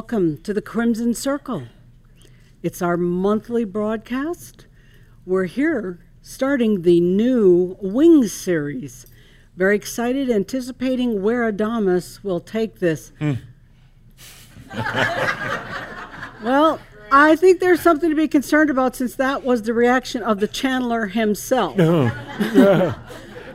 Welcome to the Crimson Circle. It's our monthly broadcast. We're here starting the new Wings series. Very excited, anticipating where Adamus will take this. well, I think there's something to be concerned about since that was the reaction of the channeler himself.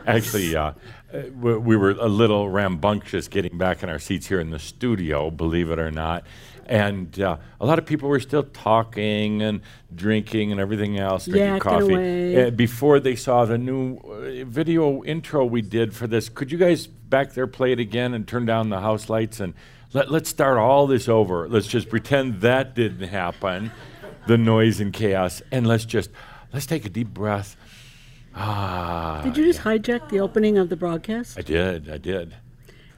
Actually, uh, we we were a little rambunctious getting back in our seats here in the studio, believe it or not. And uh, a lot of people were still talking and drinking and everything else, drinking Yakking coffee uh, before they saw the new uh, video intro we did for this. Could you guys back there play it again and turn down the house lights and let, let's start all this over? Let's just pretend that didn't happen, the noise and chaos, and let's just let's take a deep breath. Ah, Did you just hijack the opening of the broadcast? I did. I did. Is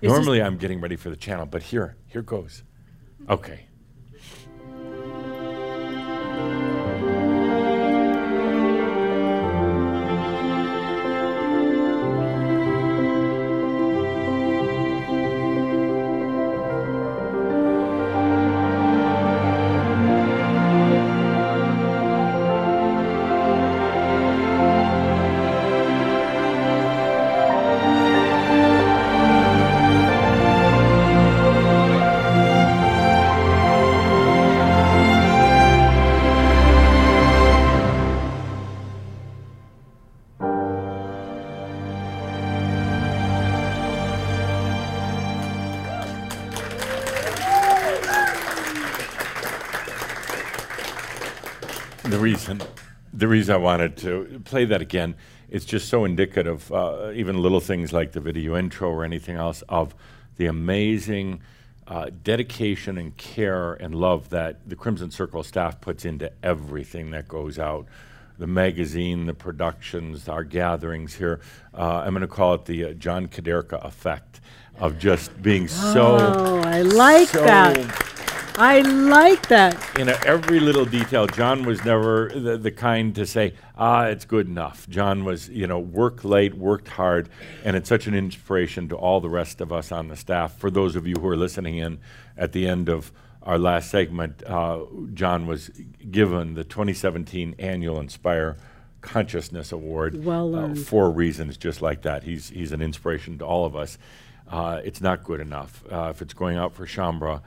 this- Normally, I'm getting ready for the channel, but here, here goes. Okay. Reason I wanted to play that again, it's just so indicative, uh, even little things like the video intro or anything else, of the amazing uh, dedication and care and love that the Crimson Circle staff puts into everything that goes out. The magazine, the productions, our gatherings here. Uh, I'm going to call it the uh, John Kaderka effect of just being so. Oh, I like so that. I like that. in a, every little detail. John was never the, the kind to say, "Ah, it's good enough." John was, you know, worked late, worked hard, and it's such an inspiration to all the rest of us on the staff. For those of you who are listening in at the end of our last segment, uh, John was given the 2017 annual Inspire Consciousness Award Well uh, for reasons just like that. He's he's an inspiration to all of us. Uh, it's not good enough. Uh, if it's going out for Shaumbra,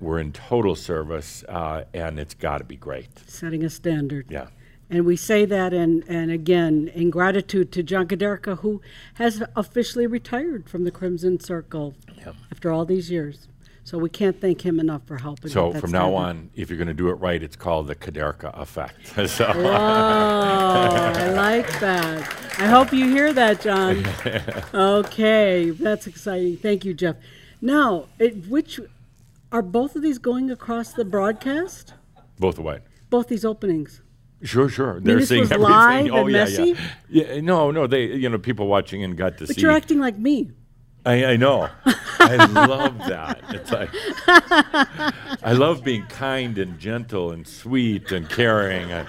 we're in total service, uh, and it's got to be great. Setting a standard. Yeah. And we say that, and, and again, in gratitude to John Kaderka, who has officially retired from the Crimson Circle Yeah. after all these years. So we can't thank him enough for helping. So from now on, if you're going to do it right, it's called the Kaderka effect. so, Oh, I like that. I hope you hear that, John. Okay, that's exciting. Thank you, Jeff. Now, it, which are both of these going across the broadcast? both of what? Both these openings. Sure, sure. They're seeing everything. live oh and yeah, messy? yeah. Yeah, no, no. They, you know, people watching and got to But see. But you're acting like me. I, I know. I love that. It's like I love being kind and gentle and sweet and caring. And,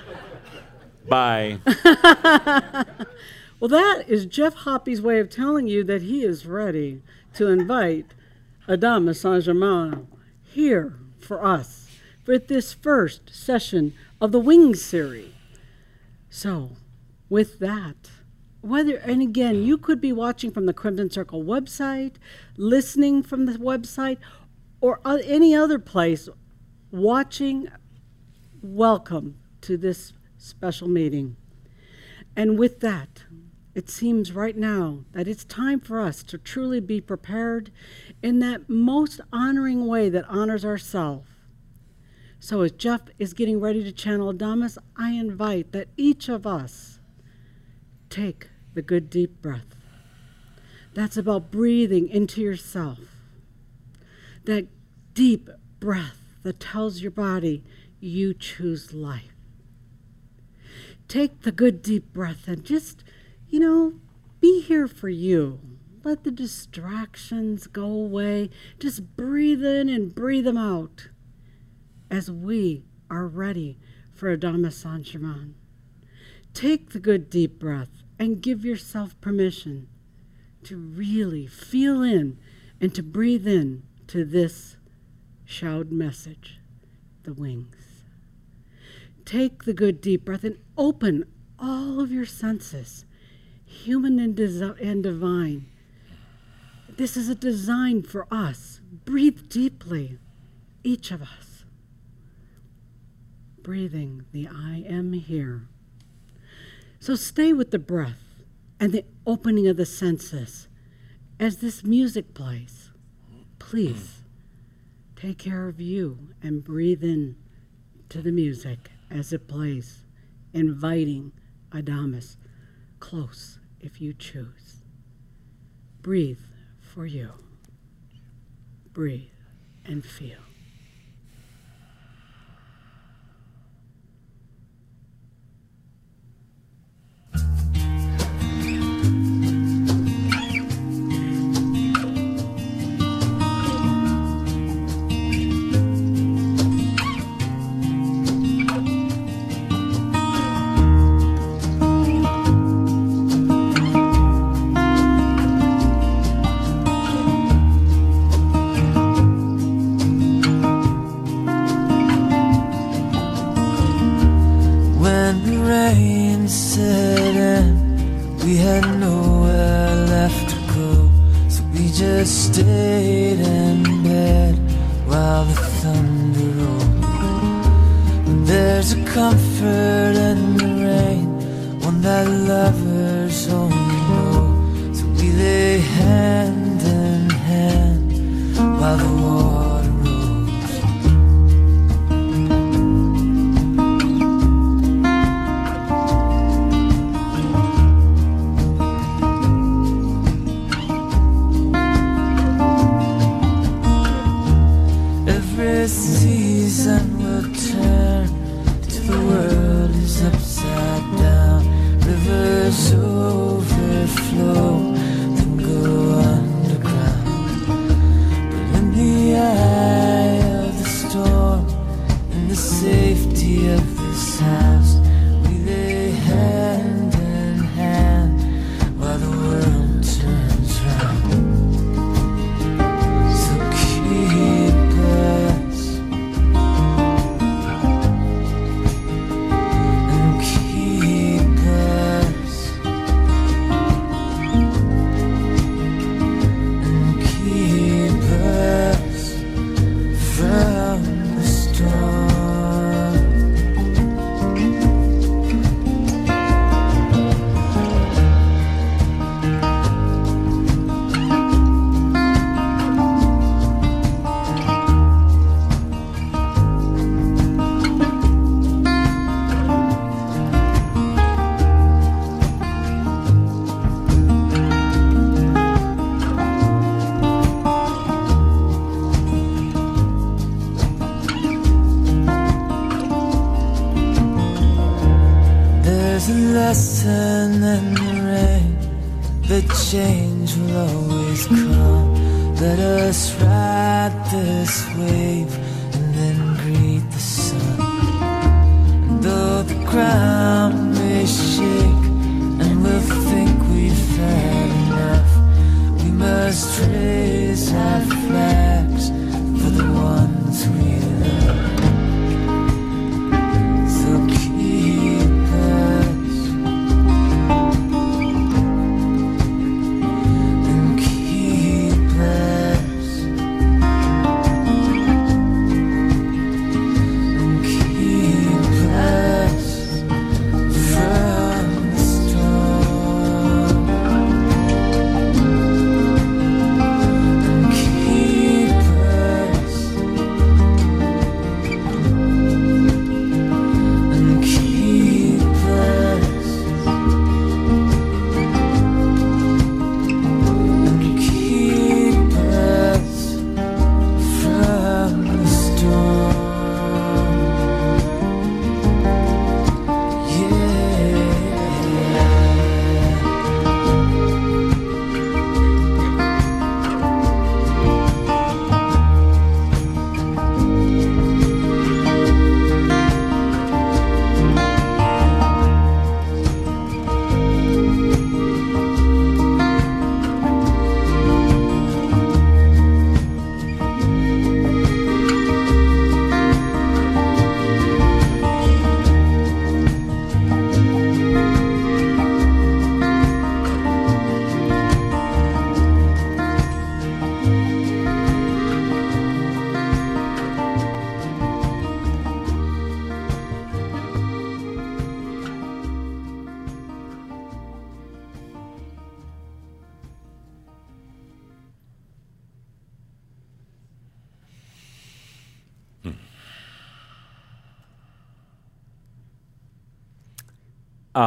bye. Well, that is Geoff Hoppe's way of telling you that he is ready to invite Adamus Saint Germain here for us for this first session of the Wings series. So, with that, whether, and again, you could be watching from the Crimson Circle website, listening from the website, or any other place, watching, welcome to this special meeting. And with that, it seems right now that it's time for us to truly be prepared in that most honoring way that honors ourself. So, as Jeff is getting ready to channel Adamus, I invite that each of us take the good deep breath. That's about breathing into yourself. That deep breath that tells your body you choose life take the good deep breath and just, you know, be here for you. Let the distractions go away. Just breathe in and breathe them out as we are ready for Adamus Saint Germain. Take the good deep breath and give yourself permission to really feel in and to breathe in to this Shoud message, the wings. Take the good deep breath and open all of your senses, human and, and divine, this is a design for us. Breathe deeply, each of us. Breathing the I am here. So stay with the breath and the opening of the senses as this music plays. Please take care of you and breathe in to the music as it plays, inviting Adamus close if you choose. Breathe for you. Breathe and feel.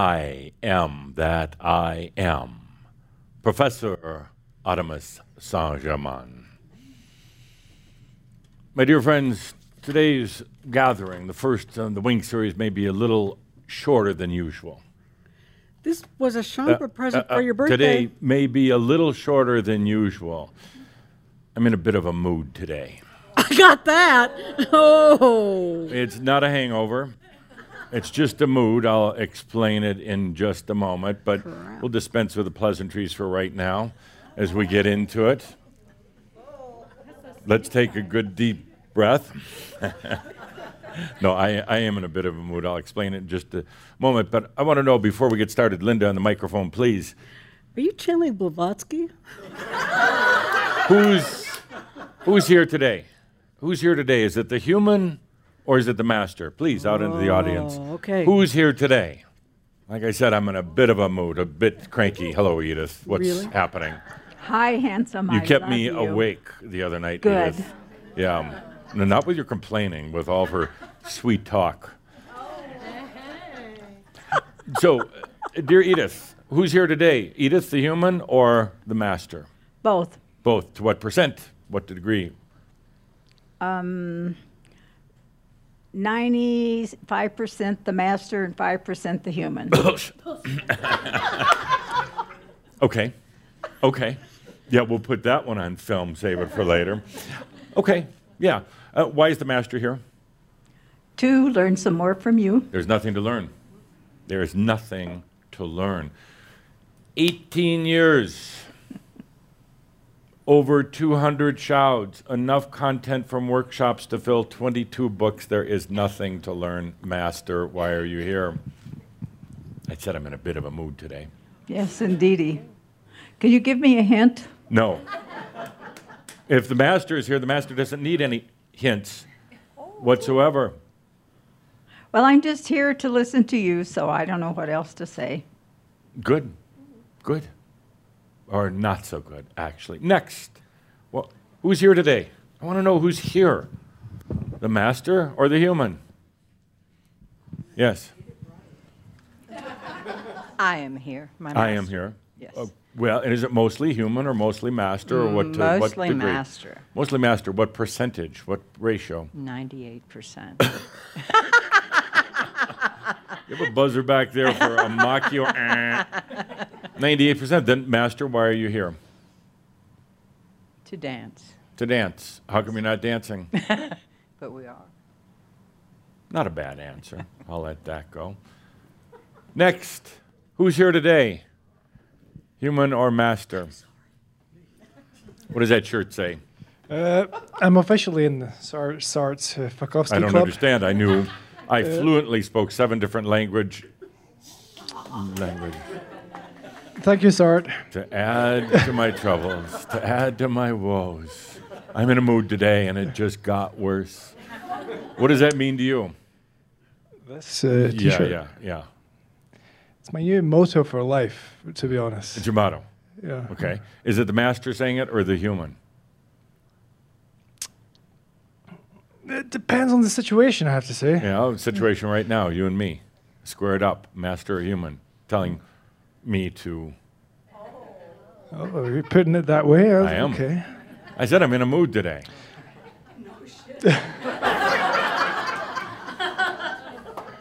I am that I am. Professor Adamus Saint Germain. My dear friends, today's gathering, the first in the Wing series, may be a little shorter than usual. This was a Shaumbra present Uh, for uh, your birthday. Today may be a little shorter than usual. I'm in a bit of a mood today. I got that. Oh. It's not a hangover. It's just a mood. I'll explain it in just a moment, but Crap. we'll dispense with the pleasantries for right now as we get into it. Let's take a good deep breath. no, I, I am in a bit of a mood. I'll explain it in just a moment, but I want to know before we get started, Linda on the microphone, please. Are you channeling Blavatsky? Who's who's here today? Who's here today? Is it the human or is it the master? Please, out into the audience. Oh, okay. Who's here today? Like I said, I'm in a bit of a mood, a bit cranky. Hello, Edith. What's Really? happening? Hi, handsome. You I kept love me you. awake the other night, Good. Edith. Yeah. no, not with your complaining, with all of her sweet talk. So, uh, dear Edith, who's here today? Edith, the human, or the master? Both. Both. To what percent? What degree? Um, 95% the master and 5% the human. Okay. Okay. Yeah, we'll put that one on film, save it for later. Okay. Yeah. Uh, why is the master here? To learn some more from you. There's nothing to learn. There is nothing to learn. 18 years, over 200 Shouds, enough content from workshops to fill 22 books. There is nothing to learn. Master, why are you here? I said I'm in a bit of a mood today. Yes, indeedy. Can you give me a hint? No. If the master is here, the master doesn't need any hints whatsoever. Well, I'm just here to listen to you, so I don't know what else to say. Good. Good or not so good, actually. Next. Well, who's here today? I want to know who's here the master or the human? Yes. I am here. I am here. Yes. Uh, well, and is it mostly human or mostly master or what? Uh, mostly master. Mostly master. What percentage? What ratio? Ninety-eight percent. You have a buzzer back there for a mock you. Eh. 98%. Then, Master, why are you here? To dance. To dance. How come you're not dancing? but we are. Not a bad answer. I'll let that go. Next, who's here today? Human or master? What does that shirt say? Uh, I'm officially in the Sar- Sarts Club. I don't Club. understand. I knew. I fluently spoke seven different language. Language. Thank you, Sart. to add to my troubles, to add to my woes. I'm in a mood today, and it just got worse. What does that mean to you? This uh, Yeah, T-shirt. yeah, yeah. yeah. It's my new motto for life, to be honest. It's your motto. Yeah. Okay. Is it the master saying it or the human? It depends on the situation, I have to say. Yeah, situation right now, you and me, squared up, master or human, telling me to. Oh, you're putting it that way. I am. Okay. I said I'm in a mood today.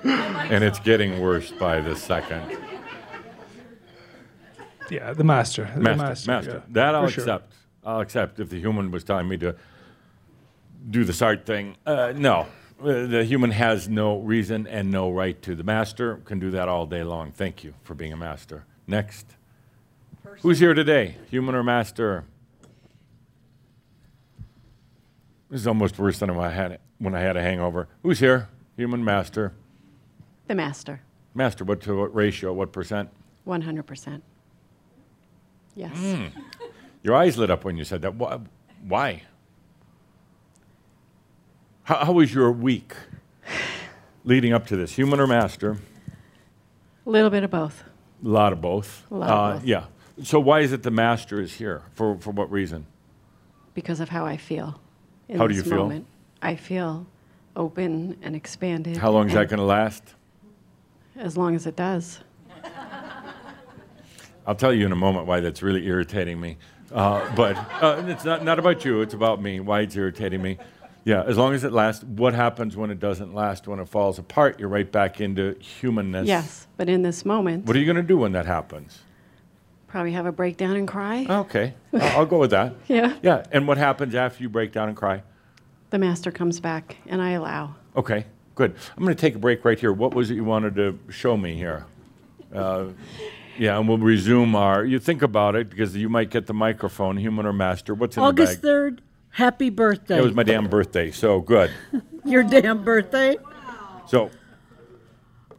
and it's getting worse by the second. Yeah, the master. The Master, master. master. yeah, that I'll for sure. accept. I'll accept if the human was telling me to do the Sart thing. Uh, no, Uh, the human has no reason and no right to. The master can do that all day long. Thank you for being a master. Next. Who's here today? Human or master? This is almost worse than when I had, when I had a hangover. Who's here? Human, master. The master, Master, what to what ratio? What percent? 100%. Yes. Hmm. Your eyes lit up when you said that. Why? Why? How, how was your week leading up to this? Human or master? A little bit of both. A lot of both. A lot of Uh, both. Yeah. So why is it the master is here? For, for what reason? because of how I feel. How do you feel? Moment. I feel open and expanded. How long is that going to last? As long as it does. I'll tell you in a moment why that's really irritating me. Uh, but uh, it's not, not about you, it's about me, why it's irritating me. Yeah, as long as it lasts, what happens when it doesn't last? When it falls apart, you're right back into humanness. Yes, but in this moment, What are you going to do when that happens? probably have a breakdown and cry. Okay, I'll, I'll go with that. Yeah. Yeah, and what happens after you break down and cry? The master comes back, and I allow. Okay, good. I'm going to take a break right here. What was it you wanted to show me here? Uh, yeah, and we'll resume our. You think about it because you might get the microphone, human or master. What's in August the bag? August 3rd, happy birthday. It was my damn birthday, so good. Your damn birthday. So,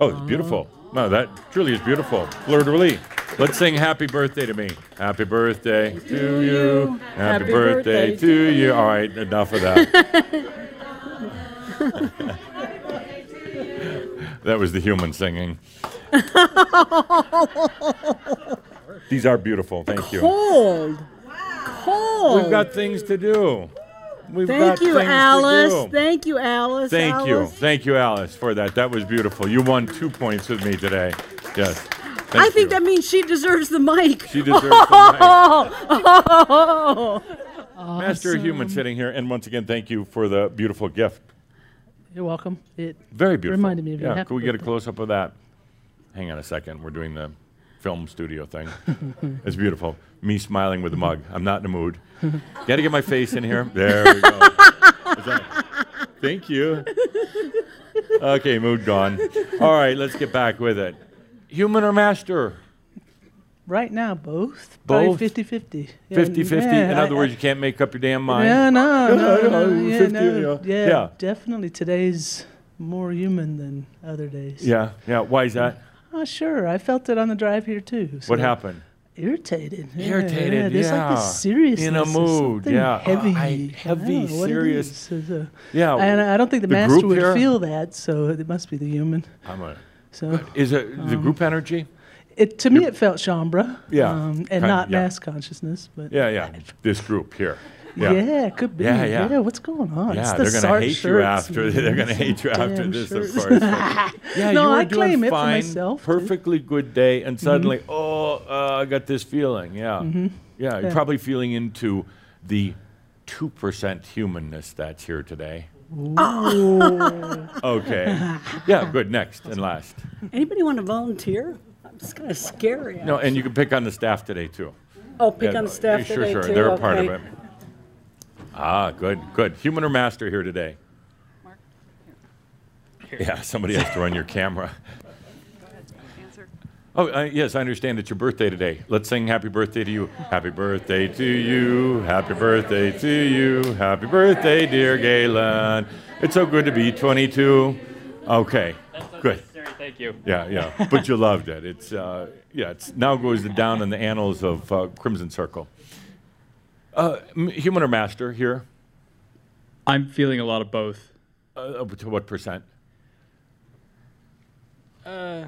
oh, it's beautiful. No, that truly is beautiful. Fleur de lis. Let's sing happy birthday to me. Happy birthday to you. Happy, Happy birthday, birthday to you. All right, enough of that. that was the human singing. These are beautiful. Thank you. Cold. Cold. We've got things to do. We've Thank got you, Alice. Thank you, Alice. Thank you. Alice. Thank you, Alice, for that. That was beautiful. You won two points with me today. Yes. Thank I think you. that means she deserves the mic. She deserves the Oh, mic. Master Human sitting here. And once again, thank you for the beautiful gift. You're welcome. It Very beautiful. Reminded me of your Yeah, happy can we get a close up of that? Hang on a second. We're doing the film studio thing. it's beautiful. Me smiling with a mug. I'm not in the mood. Got to get my face in here. There we go. That- Thank you. Okay, mood gone. All right, let's get back with it. Human or master? right now both. Both? Probably 50 50. 50 50. In other words, you can't make up your damn mind. Yeah, no, Yeah, no, yeah, no, yeah, 50, no, yeah. yeah, Yeah. definitely. Today's more human than other days. Yeah, yeah. Why is that? Oh, sure. I felt it on the drive here too. What happened? Irritated. Yeah, Irritated, Yeah, there's like yeah. this seriousness. In a mood, something yeah. Heavy. I- I heavy, don't know serious. is. It's, uh, Yeah. and I don't think the, the master would here- feel that, so it must be the human. I'm a, So is it Um, the group energy? it to me it felt Shaumbra. Yeah, Um, and kind- not yeah. mass consciousness, but Yeah, yeah. This group here. Yeah. Yeah. it could be. Yeah, yeah. what's going on? It's Yeah, the they're gonna Sartre hate you after. and They're gonna hate you after this, shirts. of course. Yeah, No, you were I doing claim it for fine, myself, too. Mm-hmm. perfectly good day, and suddenly, oh, uh, I got this feeling. Yeah, yeah. You're probably feeling into the two percent humanness that's here today. Okay. Yeah. Good. Next and last. Anybody want to volunteer? It's kind of scary. No, and you can pick on the staff today too. Oh, pick Yeah, on the staff sure, today sure. too. They're a part of it. Ah, good, good. Human or master here today? Mark. Yeah, somebody has to run your camera. Oh, uh, yes, I understand it's your birthday today. Let's sing happy birthday to you. Happy birthday to you. Happy birthday to you. Happy birthday, dear Galen. It's so good to be 22. Okay, good. Thank you. Yeah, yeah. But you loved it. It's uh, yeah. It's now goes down in the annals of uh, Crimson Circle. Uh, human or master here? I'm feeling a lot of both. Uh, to what percent? Uh,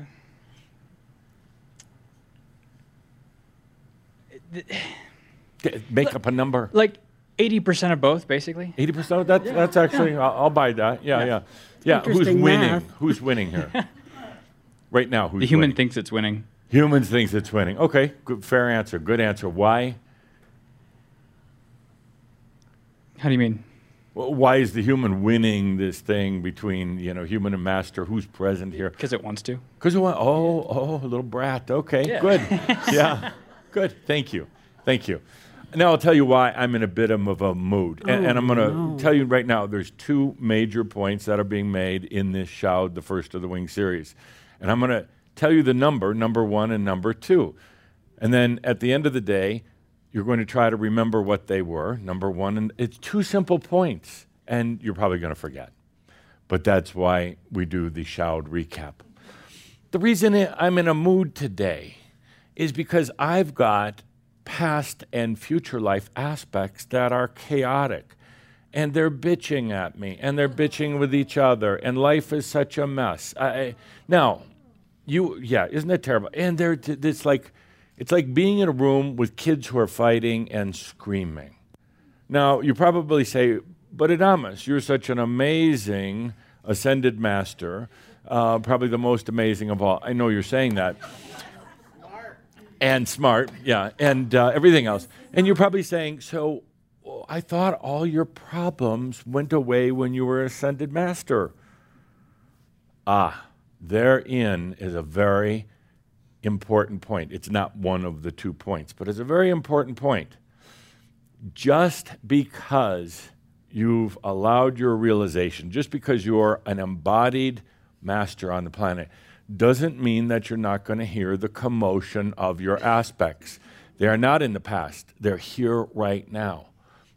Make up a number. like 80% of both, basically. Eighty percent. That's that's actually. I'll, I'll buy that. Yeah, yeah, yeah. Who's winning? math. Who's winning here? right now, who's The human winning? thinks it's winning. Humans thinks it's winning. Okay, good, fair answer. Good answer. Why? How do you mean? Wh- Why is the human winning this thing between you know human and master? Who's present here? Because it wants to. Because it wants. oh, oh, a little brat. Okay, Yeah. good. yeah, good. Thank you, thank you. Now I'll tell you why I'm in a bit of a mood, and, and I'm oh, going to tell you right now. There's two major points that are being made in this Shoud, the first of the Wing series, and I'm going to tell you the number, number one and number two, and then at the end of the day, you're going to try to remember what they were. Number one, and it's two simple points, and you're probably going to forget. But that's why we do the Shoud recap. The reason I'm in a mood today is because I've got past and future life aspects that are chaotic. And they're bitching at me, and they're bitching with each other, and life is such a mess. I, now, you, yeah, isn't that terrible? And they're, it's like, it's like being in a room with kids who are fighting and screaming. Now, you probably say, but Adamus, you're such an amazing ascended master, uh, probably the most amazing of all. I know you're saying that. Smart. and smart, yeah, and uh, everything else. And you're probably saying, so I thought all your problems went away when you were ascended master. Ah, therein is a very important point. It's not one of the two points, but it's a very important point. Just because you've allowed your realization, just because you're an embodied master on the planet, doesn't mean that you're not going to hear the commotion of your aspects. They are not in the past, they're here right now.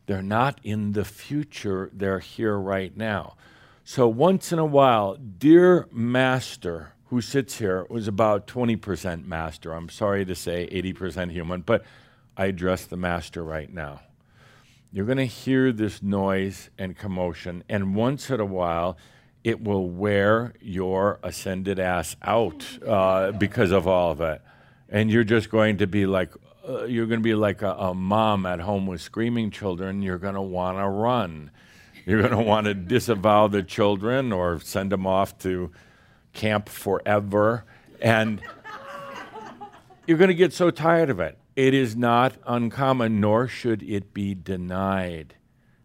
They're not in the future, they're here right now. So once in a while, dear master who sits here was about 20% master. I'm sorry to say 80% human, but I address the master right now. You're going to hear this noise and commotion, and once in a while, it will wear your ascended ass out uh, because of all of it. And you're just going to be like, uh, you're going to be like a, a mom at home with screaming children. You're going to want to run. You're going to want to disavow the children or send them off to camp forever. And you're going to get so tired of it. It is not uncommon, nor should it be denied.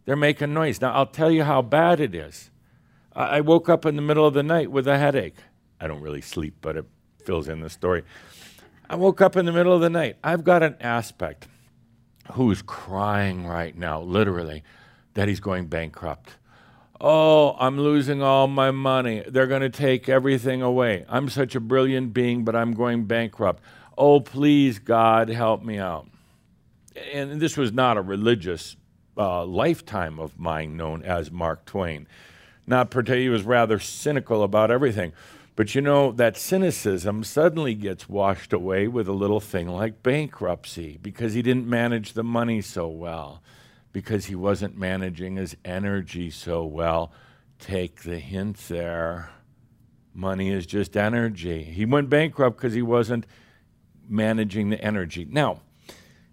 They're making noise. Now, I'll tell you how bad it is. I woke up in the middle of the night with a headache. I don't really sleep, but it fills in the story. I woke up in the middle of the night. I've got an aspect who's crying right now, literally, that he's going bankrupt. Oh, I'm losing all my money. They're going to take everything away. I'm such a brilliant being, but I'm going bankrupt. Oh, please, God, help me out. And this was not a religious uh, lifetime of mine known as Mark Twain not pretend he was rather cynical about everything. But you know, that cynicism suddenly gets washed away with a little thing like bankruptcy because he didn't manage the money so well, because he wasn't managing his energy so well. Take the hint there. Money is just energy. He went bankrupt because he wasn't managing the energy. Now,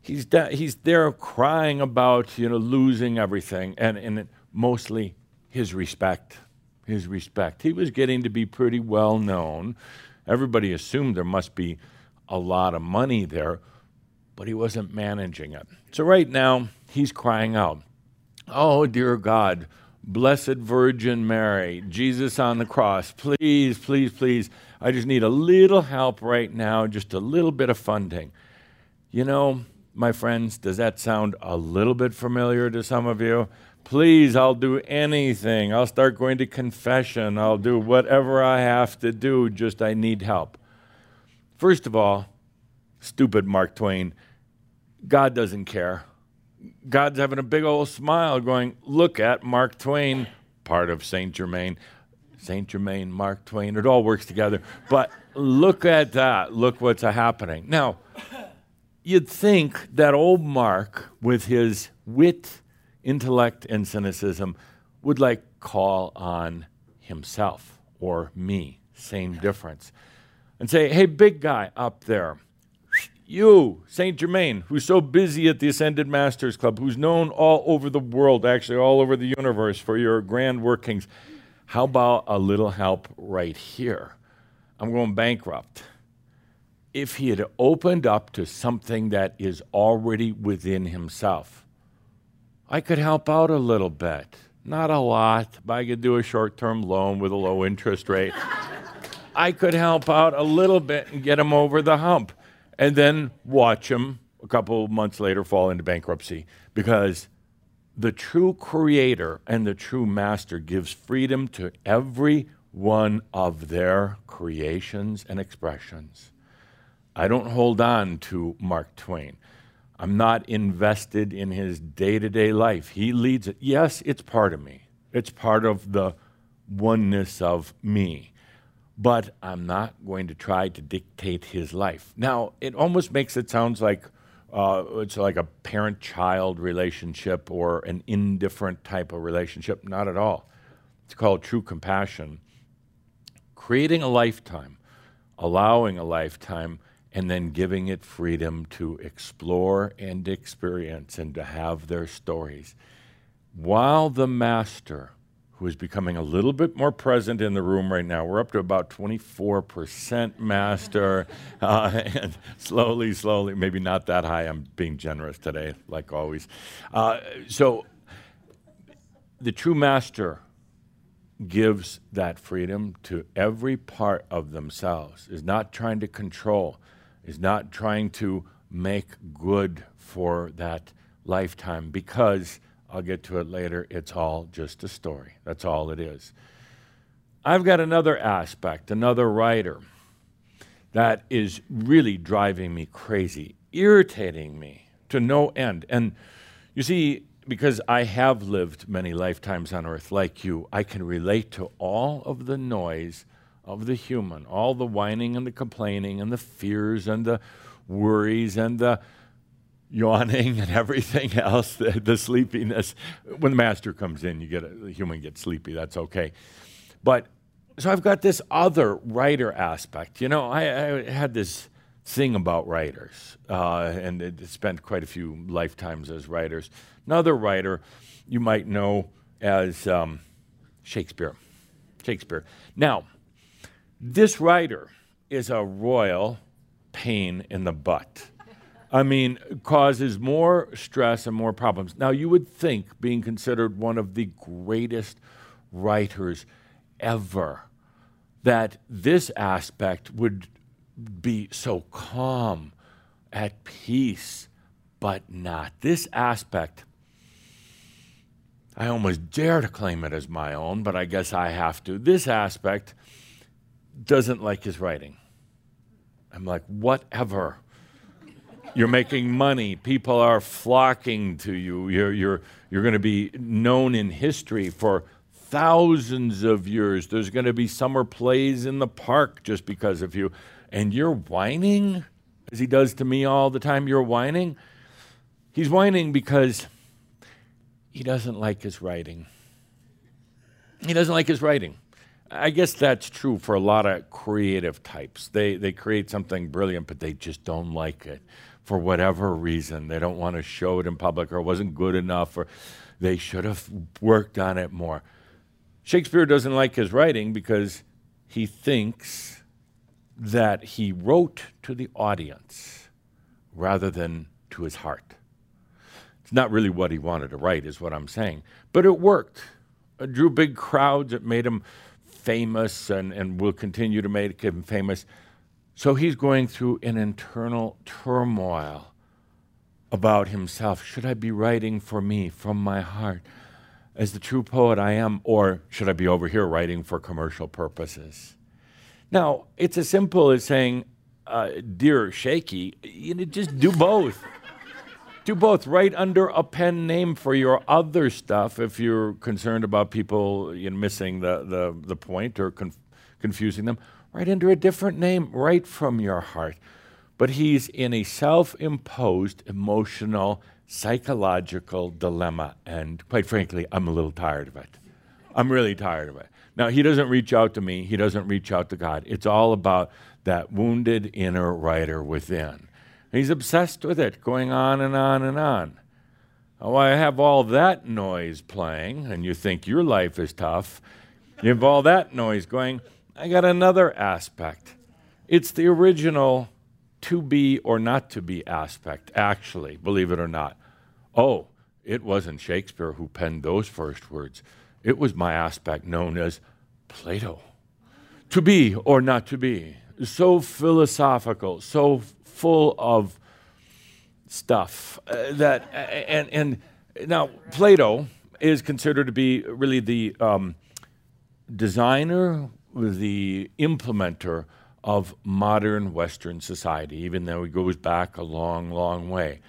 he's, he's there crying about, you know, losing everything, and, and mostly his respect. His respect. He was getting to be pretty well known. Everybody assumed there must be a lot of money there, but he wasn't managing it. So right now, he's crying out, Oh, dear God, Blessed Virgin Mary, Jesus on the cross, please, please, please, I just need a little help right now, just a little bit of funding. You know, my friends, does that sound a little bit familiar to some of you? Please, I'll do anything. I'll start going to confession. I'll do whatever I have to do, just I need help. First of all, stupid Mark Twain, God doesn't care. God's having a big old smile going, Look at Mark Twain, part of St. Germain. St. Germain, Mark Twain, it all works together. But look at that. Look what's happening. Now, you'd think that old Mark, with his wit intellect and cynicism would like call on himself or me, same difference, and say, hey, big guy up there, you, Saint Germain, who's so busy at the Ascended Masters Club, who's known all over the world, actually all over the universe for your grand workings, how about a little help right here? I'm going bankrupt. If he had opened up to something that is already within himself, I could help out a little bit. Not a lot, but I could do a short term loan with a low interest rate. I could help out a little bit and get him over the hump and then watch him a couple months later fall into bankruptcy because the true creator and the true master gives freedom to every one of their creations and expressions. I don't hold on to Mark Twain. I'm not invested in his day to day life. He leads it. Yes, it's part of me, it's part of the oneness of me. But I'm not going to try to dictate his life. Now, it almost makes it sound like uh, it's like a parent child relationship or an indifferent type of relationship. Not at all. It's called true compassion. Creating a lifetime, allowing a lifetime and then giving it freedom to explore and experience and to have their stories. While the master, who is becoming a little bit more present in the room right now. We're up to about 24% master, uh, and slowly, slowly, maybe not that high. I'm being generous today, like always. Uh, so, the true master gives that freedom to every part of themselves, is not trying to control, is not trying to make good for that lifetime because I'll get to it later, it's all just a story. That's all it is. I've got another aspect, another writer that is really driving me crazy, irritating me to no end. And you see, because I have lived many lifetimes on earth like you, I can relate to all of the noise of the human, all the whining and the complaining and the fears and the worries and the yawning and everything else, the, the sleepiness. When the master comes in, you get a, the human gets sleepy. That's okay. But so I've got this other writer aspect. You know, I, I had this thing about writers, uh, and it spent quite a few lifetimes as writers. Another writer you might know as um, Shakespeare. Shakespeare. Now, this writer is a royal pain in the butt. I mean, causes more stress and more problems. Now, you would think, being considered one of the greatest writers ever, that this aspect would be so calm, at peace, but not. This aspect, I almost dare to claim it as my own, but I guess I have to. This aspect doesn't like his writing. I'm like, whatever. You're making money. People are flocking to you. You're, you're, you're going to be known in history for thousands of years. There's going to be summer plays in the park just because of you. And you're whining, as he does to me all the time. You're whining. He's whining because he doesn't like his writing. He doesn't like his writing. I guess that's true for a lot of creative types. They, they create something brilliant, but they just don't like it for whatever reason. They don't want to show it in public, or it wasn't good enough, or they should have worked on it more. Shakespeare doesn't like his writing because he thinks that he wrote to the audience rather than to his heart. It's not really what he wanted to write, is what I'm saying. But it worked. It drew big crowds. It made him famous and, and will continue to make him famous. So he's going through an internal turmoil about himself. Should I be writing for me from my heart as the true poet I am, or should I be over here writing for commercial purposes? Now, it's as simple as saying, uh, Dear Shaky, you know, just do both. do both. Write under a pen name for your other stuff if you're concerned about people you know, missing the, the, the point or conf- confusing them right under a different name, right from your heart. But he's in a self imposed emotional, psychological dilemma. And quite frankly, I'm a little tired of it. I'm really tired of it. Now, he doesn't reach out to me, he doesn't reach out to God. It's all about that wounded inner writer within. He's obsessed with it, going on and on and on. Oh, I have all that noise playing, and you think your life is tough. You have all that noise going. I got another aspect. It's the original to be or not to be aspect, actually, believe it or not. Oh, it wasn't Shakespeare who penned those first words. It was my aspect known as Plato. To be or not to be. So philosophical, so full of stuff uh, that, and, and now Plato is considered to be really the um, designer, the implementer of modern Western society, even though he goes back a long, long way.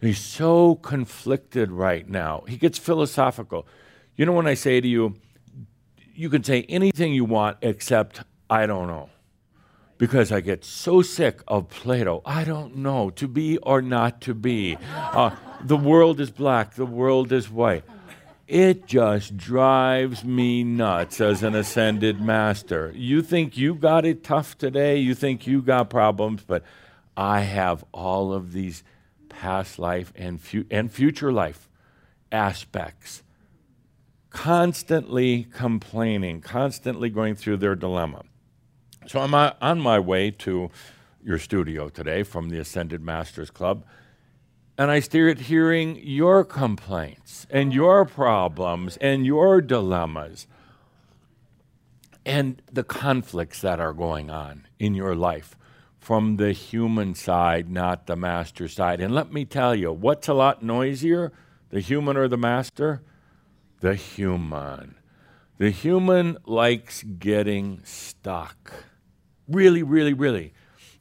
He's so conflicted right now. He gets philosophical. You know, when I say to you, you can say anything you want except I don't know. Because I get so sick of Plato. I don't know, to be or not to be. Uh, the world is black, the world is white. It just drives me nuts as an ascended master. You think you got it tough today, you think you got problems, but I have all of these past life and, fu- and future life aspects constantly complaining, constantly going through their dilemma. So I'm uh, on my way to your studio today from the Ascended Masters Club, and I stare at hearing your complaints and your problems and your dilemmas and the conflicts that are going on in your life from the human side, not the master side. And let me tell you, what's a lot noisier, the human or the master? The human. The human likes getting stuck. Really, really, really.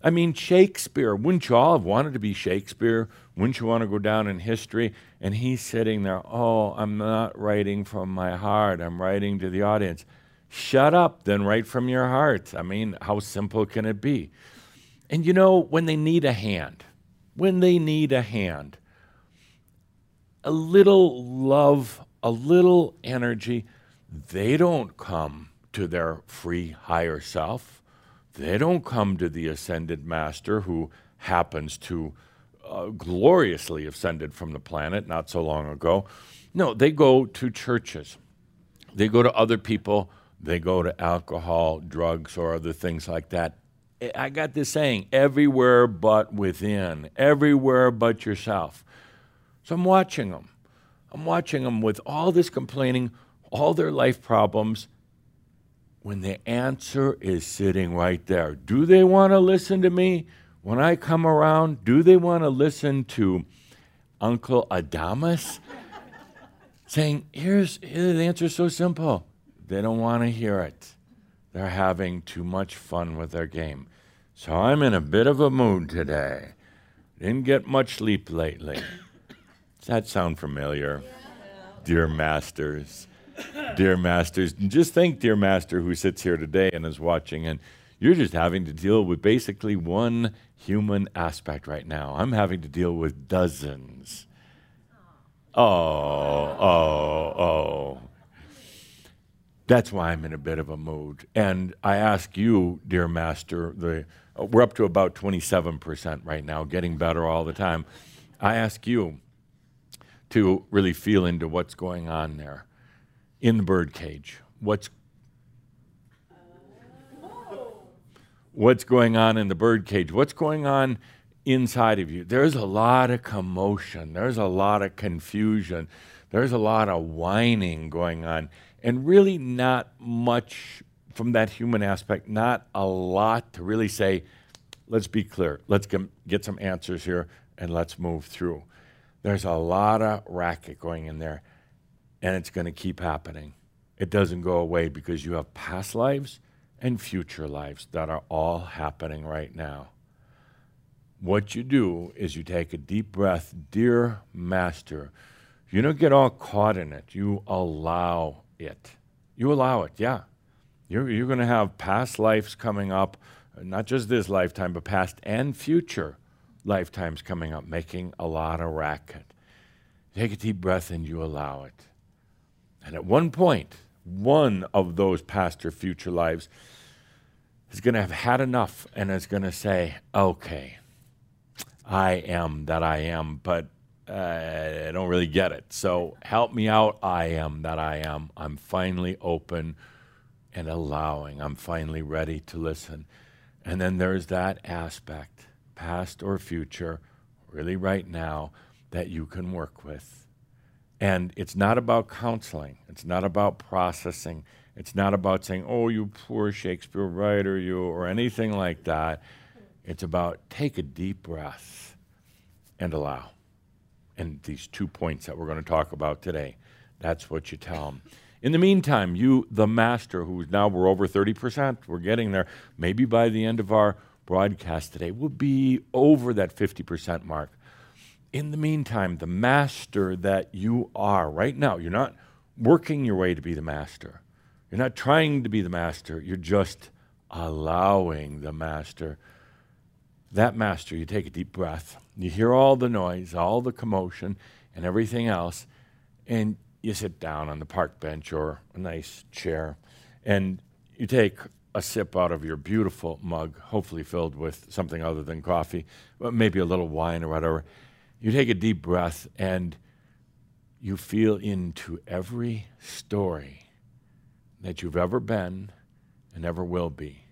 I mean, Shakespeare, wouldn't you all have wanted to be Shakespeare? Wouldn't you want to go down in history? And he's sitting there, oh, I'm not writing from my heart, I'm writing to the audience. Shut up, then write from your heart. I mean, how simple can it be? And you know, when they need a hand, when they need a hand, a little love, a little energy, they don't come to their free higher self. They don't come to the ascended master who happens to uh, gloriously ascended from the planet not so long ago. No, they go to churches. They go to other people. They go to alcohol, drugs, or other things like that. I got this saying everywhere but within, everywhere but yourself. So I'm watching them. I'm watching them with all this complaining, all their life problems, when the answer is sitting right there. Do they want to listen to me when I come around? Do they want to listen to Uncle Adamus saying, here's, here's the answer so simple. They don't want to hear it. They're having too much fun with their game. So I'm in a bit of a mood today. Didn't get much sleep lately. Does that sound familiar? Dear masters dear masters. Just think, dear master, who sits here today and is watching, and you're just having to deal with basically one human aspect right now. I'm having to deal with dozens. Oh, oh, oh. That's why I'm in a bit of a mood. And I ask you, dear master, the, we're up to about 27% right now, getting better all the time. I ask you to really feel into what's going on there in the birdcage. What's what's going on in the birdcage? What's going on inside of you? There's a lot of commotion. There's a lot of confusion. There's a lot of whining going on, and really not much from that human aspect. Not a lot to really say. Let's be clear. Let's get some answers here, and let's move through. There's a lot of racket going in there and it's going to keep happening. It doesn't go away because you have past lives and future lives that are all happening right now. What you do is you take a deep breath, dear Master. You don't get all caught in it. You allow it. You allow it, yeah. You're, you're going to have past lives coming up, not just this lifetime, but past and future lifetimes coming up, making a lot of racket. Take a deep breath and you allow it. And at one point, one of those past or future lives is going to have had enough and is going to say, okay, I am that I am, but uh, I don't really get it. So help me out. I am that I am. I'm finally open and allowing. I'm finally ready to listen. And then there's that aspect, past or future, really right now, that you can work with. And it's not about counseling. It's not about processing. It's not about saying, oh, you poor Shakespeare writer, you, or anything like that. It's about take a deep breath and allow. And these two points that we're going to talk about today, that's what you tell them. In the meantime, you, the master, who's now we're over 30%, we're getting there. Maybe by the end of our broadcast today, we'll be over that 50% mark in the meantime, the master that you are right now, you're not working your way to be the master. You're not trying to be the master. You're just allowing the master. That master, you take a deep breath. You hear all the noise, all the commotion, and everything else, and you sit down on the park bench or a nice chair, and you take a sip out of your beautiful mug, hopefully filled with something other than coffee, but maybe a little wine or whatever you take a deep breath and you feel into every story that you've ever been and ever will be.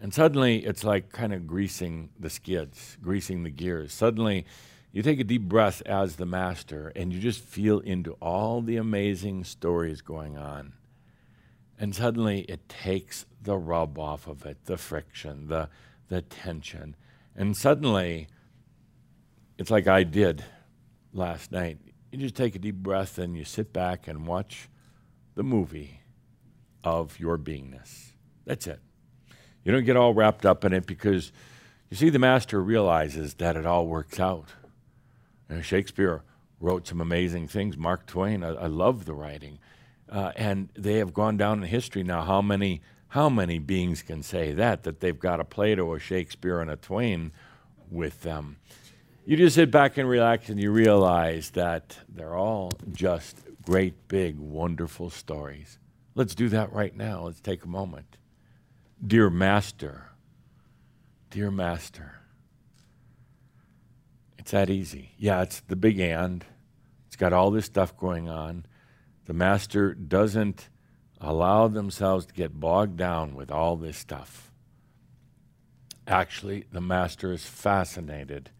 And suddenly it's like kind of greasing the skids, greasing the gears. Suddenly you take a deep breath as the master and you just feel into all the amazing stories going on. And suddenly it takes the rub off of it, the friction, the, the tension. And suddenly it's like I did last night. You just take a deep breath and you sit back and watch the movie of your beingness. That's it. You don't get all wrapped up in it because you see, the master realizes that it all works out. Know, Shakespeare wrote some amazing things. Mark Twain, I, I love the writing. Uh, and they have gone down in history now. How many, how many beings can say that, that they've got a Plato, a Shakespeare, and a Twain with them? You just sit back and relax and you realize that they're all just great, big, wonderful stories. Let's do that right now. Let's take a moment. Dear Master, dear Master, it's that easy. Yeah, it's the big and. It's got all this stuff going on. The Master doesn't allow themselves to get bogged down with all this stuff. Actually, the Master is fascinated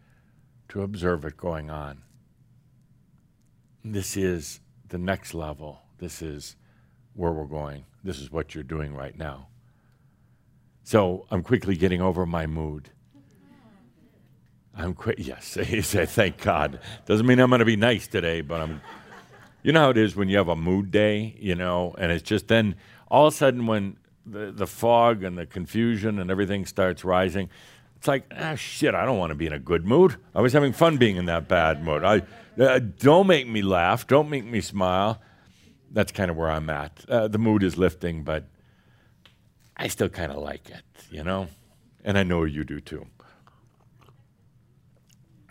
to observe it going on. This is the next level. This is where we're going. This is what you're doing right now. So I'm quickly getting over my mood. I'm quick. Yes, "Thank God." Doesn't mean I'm going to be nice today, but I'm. You know how it is when you have a mood day, you know, and it's just then all of a sudden when the the fog and the confusion and everything starts rising, it's like ah shit. I don't want to be in a good mood. I was having fun being in that bad mood. I uh, don't make me laugh. Don't make me smile. That's kind of where I'm at. Uh, the mood is lifting, but I still kind of like it, you know, and I know you do too.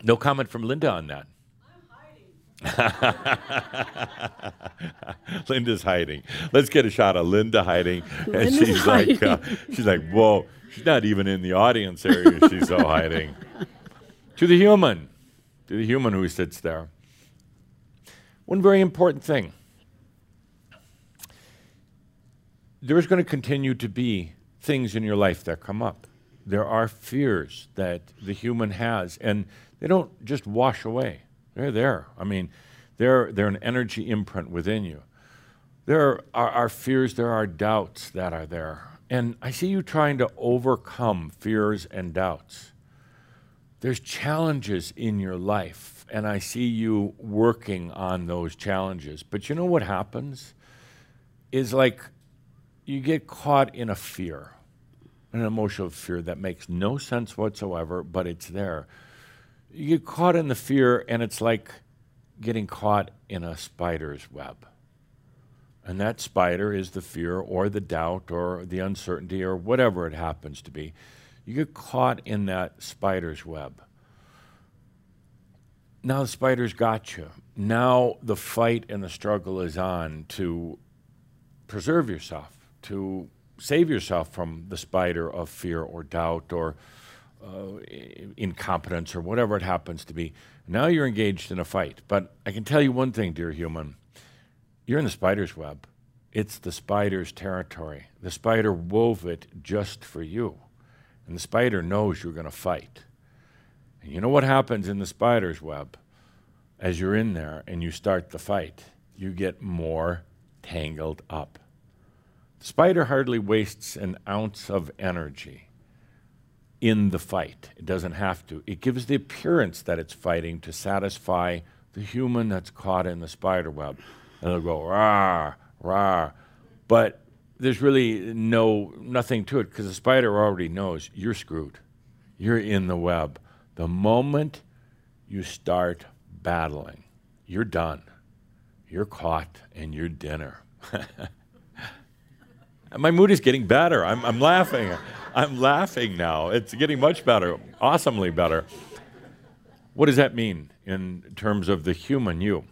No comment from Linda on that. Linda's hiding. Let's get a shot of Linda hiding, and Linda's she's like, uh, she's like, whoa, she's not even in the audience area. She's so hiding. to the human, to the human who sits there. One very important thing. There's going to continue to be things in your life that come up. There are fears that the human has, and they don't just wash away. They're there. I mean, they're, they're an energy imprint within you. There are, are fears, there are doubts that are there. And I see you trying to overcome fears and doubts. There's challenges in your life, and I see you working on those challenges. But you know what happens? Is like you get caught in a fear, an emotional fear that makes no sense whatsoever, but it's there. You get caught in the fear, and it's like getting caught in a spider's web. And that spider is the fear or the doubt or the uncertainty or whatever it happens to be. You get caught in that spider's web. Now the spider's got you. Now the fight and the struggle is on to preserve yourself, to save yourself from the spider of fear or doubt or uh, incompetence or whatever it happens to be. Now you're engaged in a fight. But I can tell you one thing, dear human you're in the spider's web. It's the spider's territory. The spider wove it just for you. And the spider knows you're going to fight. And you know what happens in the spider's web? As you're in there and you start the fight, you get more tangled up. The spider hardly wastes an ounce of energy in the fight. It doesn't have to. It gives the appearance that it's fighting to satisfy the human that's caught in the spider web. And it'll go rah, rah. But there's really no nothing to it because the spider already knows you're screwed. You're in the web. The moment you start battling, you're done. You're caught and you're dinner. My mood is getting better. I'm, I'm laughing. I'm laughing now. It's getting much better, awesomely better. What does that mean in terms of the human you?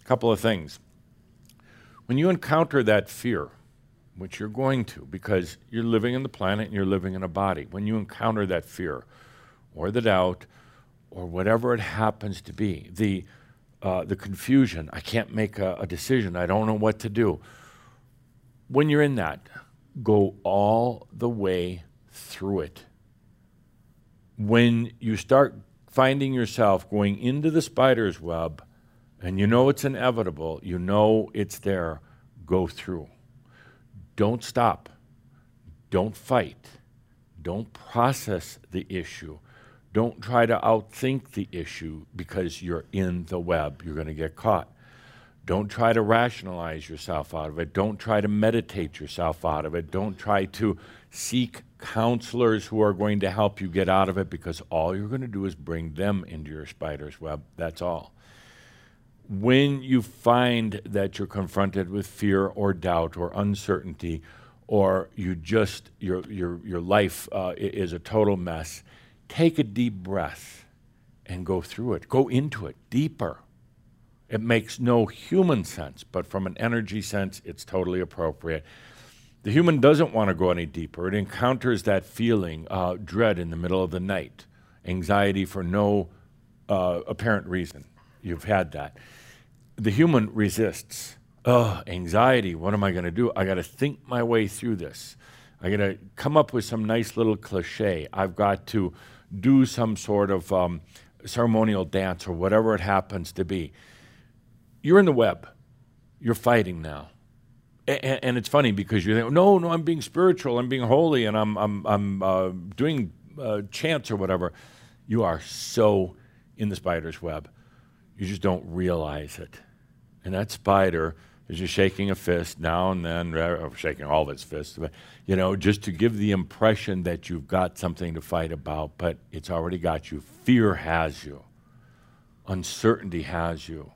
A couple of things. When you encounter that fear, which you're going to because you're living in the planet and you're living in a body, when you encounter that fear or the doubt or whatever it happens to be, the uh, the confusion. I can't make a, a decision. I don't know what to do. When you're in that, go all the way through it. When you start finding yourself going into the spider's web and you know it's inevitable, you know it's there, go through. Don't stop. Don't fight. Don't process the issue. Don't try to outthink the issue because you're in the web. You're going to get caught. Don't try to rationalize yourself out of it. Don't try to meditate yourself out of it. Don't try to seek counselors who are going to help you get out of it because all you're going to do is bring them into your spider's web. That's all. When you find that you're confronted with fear or doubt or uncertainty, or you just your your your life uh, is a total mess, take a deep breath and go through it. Go into it deeper. It makes no human sense, but from an energy sense, it's totally appropriate. The human doesn't want to go any deeper. It encounters that feeling, uh, dread in the middle of the night, anxiety for no uh, apparent reason. You've had that. The human resists. Oh, anxiety. What am I going to do? I got to think my way through this. I got to come up with some nice little cliche. I've got to do some sort of um, ceremonial dance or whatever it happens to be. You're in the web. You're fighting now. And, and it's funny because you think, no, no, I'm being spiritual, I'm being holy, and I'm, I'm, I'm uh, doing uh, chants or whatever. You are so in the spider's web. You just don't realize it. And that spider is just shaking a fist now and then, or shaking all of its fists, but, you know, just to give the impression that you've got something to fight about, but it's already got you. Fear has you, uncertainty has you.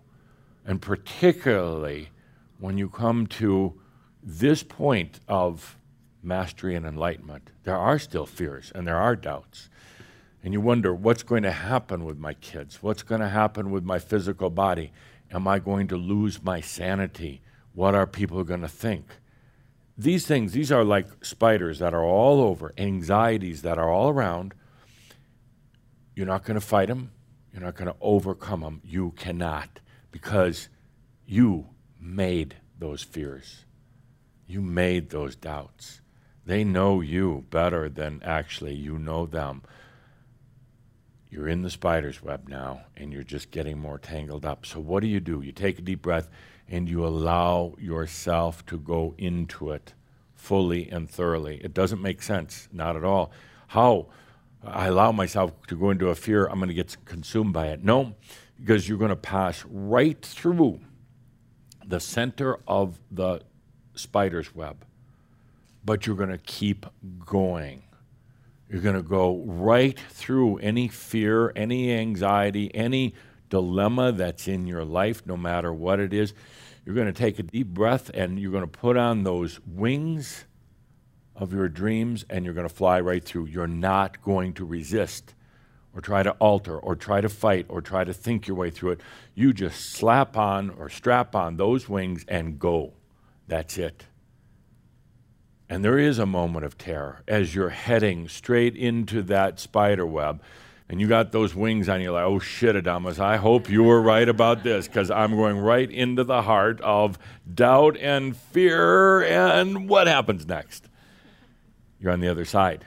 And particularly when you come to this point of mastery and enlightenment, there are still fears and there are doubts. And you wonder, what's going to happen with my kids? What's going to happen with my physical body? Am I going to lose my sanity? What are people going to think? These things, these are like spiders that are all over, anxieties that are all around. You're not going to fight them. You're not going to overcome them. You cannot because you made those fears. You made those doubts. They know you better than actually you know them. You're in the spider's web now, and you're just getting more tangled up. So, what do you do? You take a deep breath and you allow yourself to go into it fully and thoroughly. It doesn't make sense, not at all. How I allow myself to go into a fear, I'm going to get consumed by it. No, because you're going to pass right through the center of the spider's web, but you're going to keep going. You're going to go right through any fear, any anxiety, any dilemma that's in your life, no matter what it is. You're going to take a deep breath and you're going to put on those wings of your dreams and you're going to fly right through. You're not going to resist or try to alter or try to fight or try to think your way through it. You just slap on or strap on those wings and go. That's it. And there is a moment of terror as you're heading straight into that spider web. And you got those wings on you, like, oh shit, Adamus, I hope you were right about this, because I'm going right into the heart of doubt and fear. And what happens next? You're on the other side.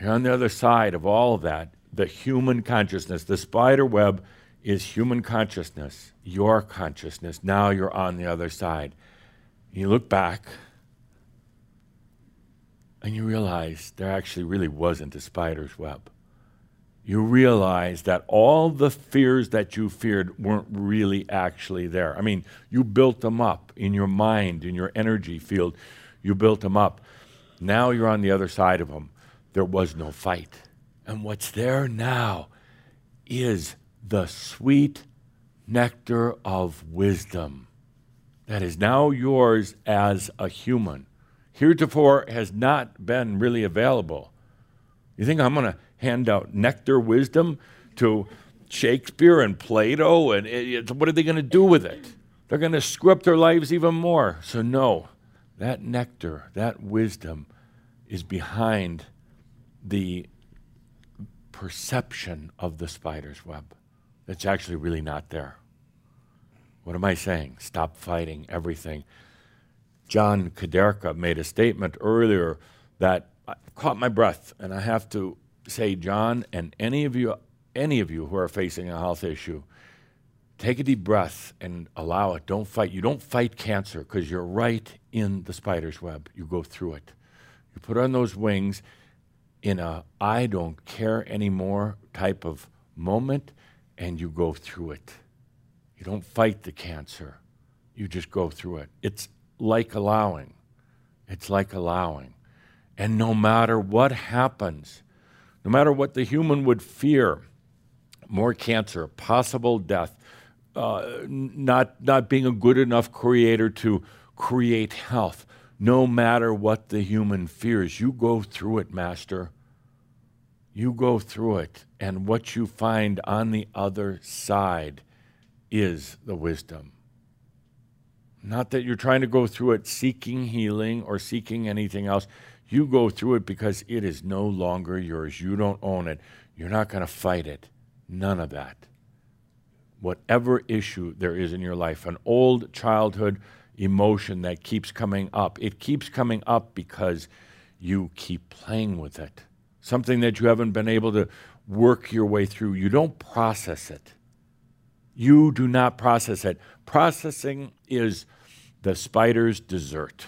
You're on the other side of all of that. The human consciousness, the spider web is human consciousness, your consciousness. Now you're on the other side. You look back and you realize there actually really wasn't a spider's web. You realize that all the fears that you feared weren't really actually there. I mean, you built them up in your mind, in your energy field. You built them up. Now you're on the other side of them. There was no fight. And what's there now is the sweet nectar of wisdom that is now yours as a human heretofore has not been really available. You think I'm going to hand out nectar wisdom to Shakespeare and Plato? And it, what are they going to do with it? They're going to up their lives even more. So, no, that nectar, that wisdom is behind the perception of the spider's web. that's actually really not there. What am I saying? Stop fighting everything. John Kaderka made a statement earlier that uh, caught my breath, and I have to say, John, and any of you, any of you who are facing a health issue, take a deep breath and allow it. Don't fight. You don't fight cancer because you're right in the spider's web. You go through it. You put on those wings in a I don't care anymore type of moment, and you go through it. You don't fight the cancer, you just go through it. It's like allowing. It's like allowing. And no matter what happens, no matter what the human would fear, more cancer, possible death, uh, not, not being a good enough creator to create health, no matter what the human fears, you go through it, Master. You go through it, and what you find on the other side is the wisdom. Not that you're trying to go through it seeking healing or seeking anything else. You go through it because it is no longer yours. You don't own it. You're not going to fight it. None of that. Whatever issue there is in your life, an old childhood emotion that keeps coming up, it keeps coming up because you keep playing with it. Something that you haven't been able to work your way through. You don't process it. You do not process it. Processing is the spider's dessert.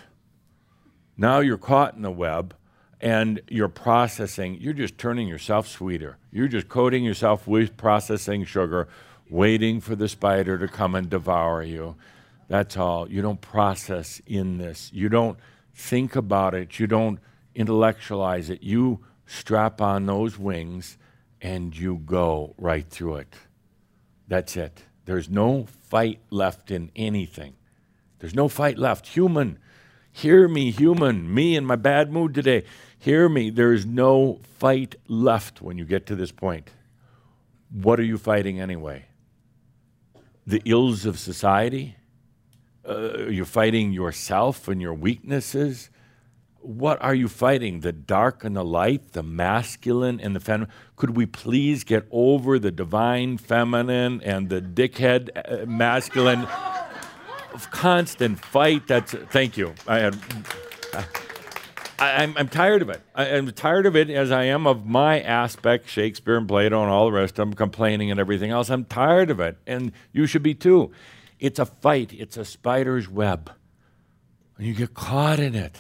Now you're caught in the web and you're processing, you're just turning yourself sweeter. You're just coating yourself with processing sugar, waiting for the spider to come and devour you. That's all. You don't process in this. You don't think about it. You don't intellectualize it. You strap on those wings and you go right through it. That's it. There's no fight left in anything. There's no fight left. Human, hear me, human, me in my bad mood today. Hear me. There's no fight left when you get to this point. What are you fighting anyway? The ills of society? Uh, you're fighting yourself and your weaknesses? what are you fighting? The dark and the light, the masculine and the feminine? Could we please get over the divine feminine and the dickhead uh, masculine constant fight? That's thank you. I had. I, am I'm tired of it. I, am tired of it as I am of my aspect, Shakespeare and Plato and all the rest of them complaining and everything else. I'm tired of it, and you should be too. It's a fight. It's a spider's web, and you get caught in it.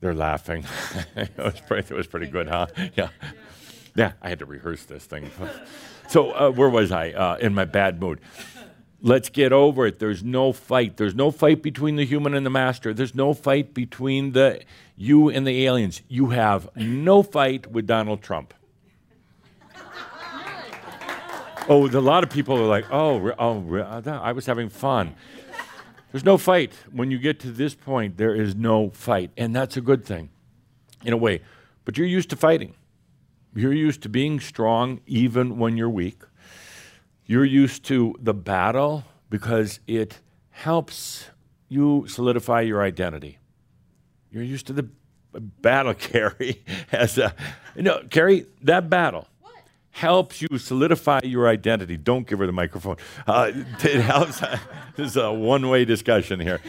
They're laughing. it, was pretty, it was pretty good, huh? Yeah. Yeah, I had to rehearse this thing. So, uh, where was I? Uh, in my bad mood. Let's get over it. There's no fight. There's no fight between the human and the master. There's no fight between the you and the aliens. You have no fight with Donald Trump. Oh, a lot of people are like, oh, oh, I was having fun. There's no fight. When you get to this point, there is no fight. And that's a good thing in a way. But you're used to fighting. You're used to being strong even when you're weak. You're used to the battle because it helps you solidify your identity. You're used to the uh, battle, Carrie, as a, you know, Carrie, that battle helps you solidify your identity. Don't give her the microphone. Uh, it helps. this is a one way discussion here.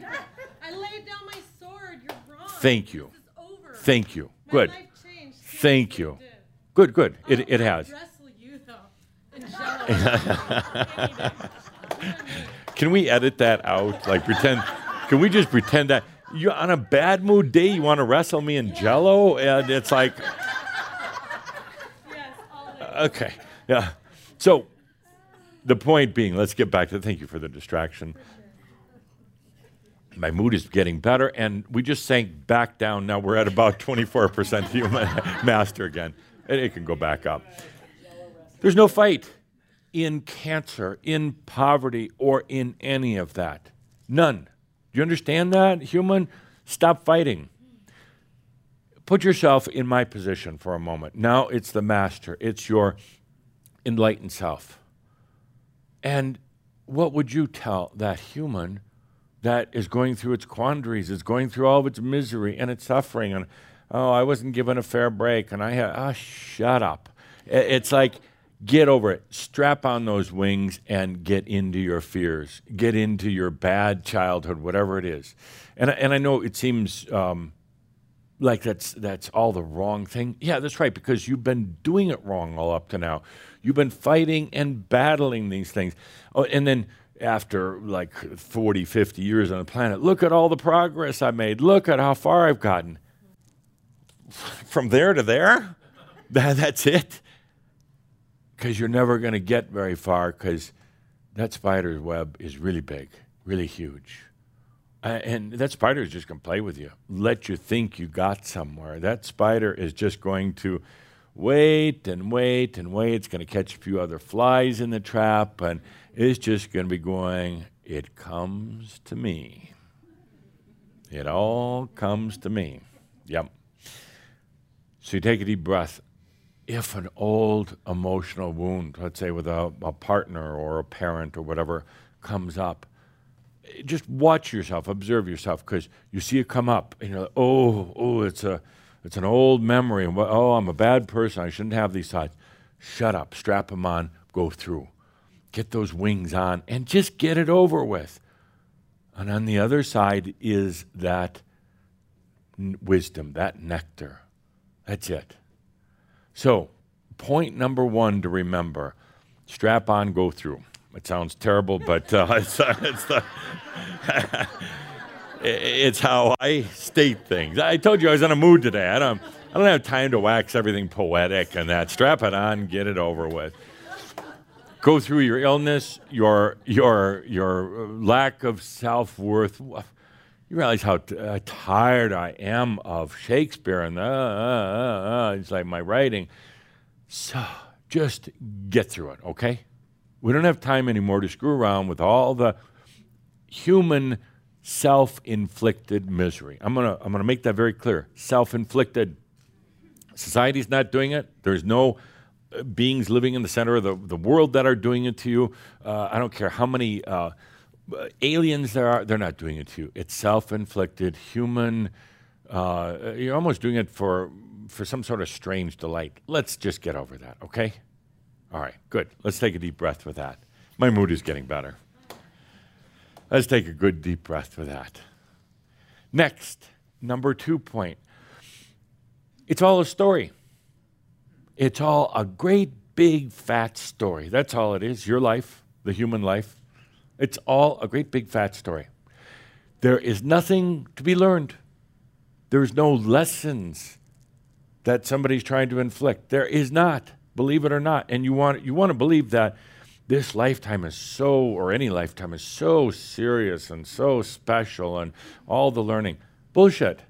I laid down my sword. You're wrong. Thank you. Thank you. My good. Thank you. Good, good. It, it has. You, can we edit that out? Like pretend? Can we just pretend that you're on a bad mood day you want to wrestle me in Jello, and it's like okay. Yeah. So the point being, let's get back to thank you for the distraction. My mood is getting better, and we just sank back down. Now we're at about 24% human master again. And it can go back up. There's no fight in cancer, in poverty, or in any of that. None. Do you understand that, human? Stop fighting. Put yourself in my position for a moment. Now it's the master, it's your enlightened self. And what would you tell that human that is going through its quandaries, is going through all of its misery and its suffering? And, oh, I wasn't given a fair break, and I had, oh, shut up. It's like, Get over it. Strap on those wings and get into your fears. Get into your bad childhood, whatever it is. And, and I know it seems um, like that's that's all the wrong thing. Yeah, that's right because you've been doing it wrong all up to now. You've been fighting and battling these things. Oh, and then after like 40, 50 years on the planet, look at all the progress I made. Look at how far I've gotten. From there to there? That, that's it? Because you're never going to get very far because that spider's web is really big, really huge. Uh, and that spider is just going to play with you, let you think you got somewhere. That spider is just going to wait and wait and wait. It's going to catch a few other flies in the trap, and it's just going to be going, It comes to me. It all comes to me. Yep. So you take a deep breath. If an old emotional wound, let's say with a, a partner or a parent or whatever, comes up, just watch yourself, observe yourself, because you see it come up, and you're like, oh, oh, it's a, it's an old memory, and oh, I'm a bad person. I shouldn't have these thoughts. Shut up, strap them on, go through, get those wings on, and just get it over with. And on the other side is that n- wisdom, that nectar. That's it. So, point number one to remember strap on, go through. It sounds terrible, but uh, it's, it's, the it's how I state things. I told you I was in a mood today. I don't, I don't have time to wax everything poetic and that. Strap it on, get it over with. Go through your illness, your, your, your lack of self worth. You realize how t- uh, tired I am of Shakespeare and uh, uh, uh, uh, it's like my writing. So just get through it, okay? We don't have time anymore to screw around with all the human self-inflicted misery. I'm gonna I'm gonna make that very clear. Self-inflicted. Society's not doing it. There's no uh, beings living in the center of the, the world that are doing it to you. Uh, I don't care how many uh, aliens there are, they're not doing it to you. It's self inflicted, human. Uh, you're almost doing it for, for some sort of strange delight. Let's just get over that, okay? All right, good. Let's take a deep breath with that. My mood is getting better. Let's take a good deep breath with that. Next, number two point it's all a story. It's all a great big fat story. That's all it is. Your life, the human life. It's all a great big fat story. There is nothing to be learned. There's no lessons that somebody's trying to inflict. There is not, believe it or not. And you want you want to believe that this lifetime is so or any lifetime is so serious and so special and all the learning. Bullshit.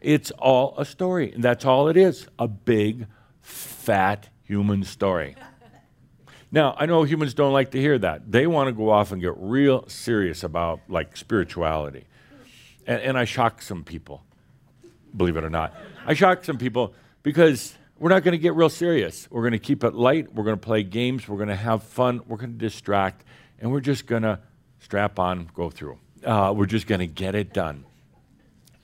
It's all a story. And that's all it is. A big fat human story. Now, I know humans don't like to hear that. They want to go off and get real serious about like spirituality. And, and I shock some people, believe it or not. I shock some people because we're not going to get real serious. We're going to keep it light. We're going to play games. We're going to have fun. We're going to distract. And we're just going to strap on, go through. Uh, we're just going to get it done.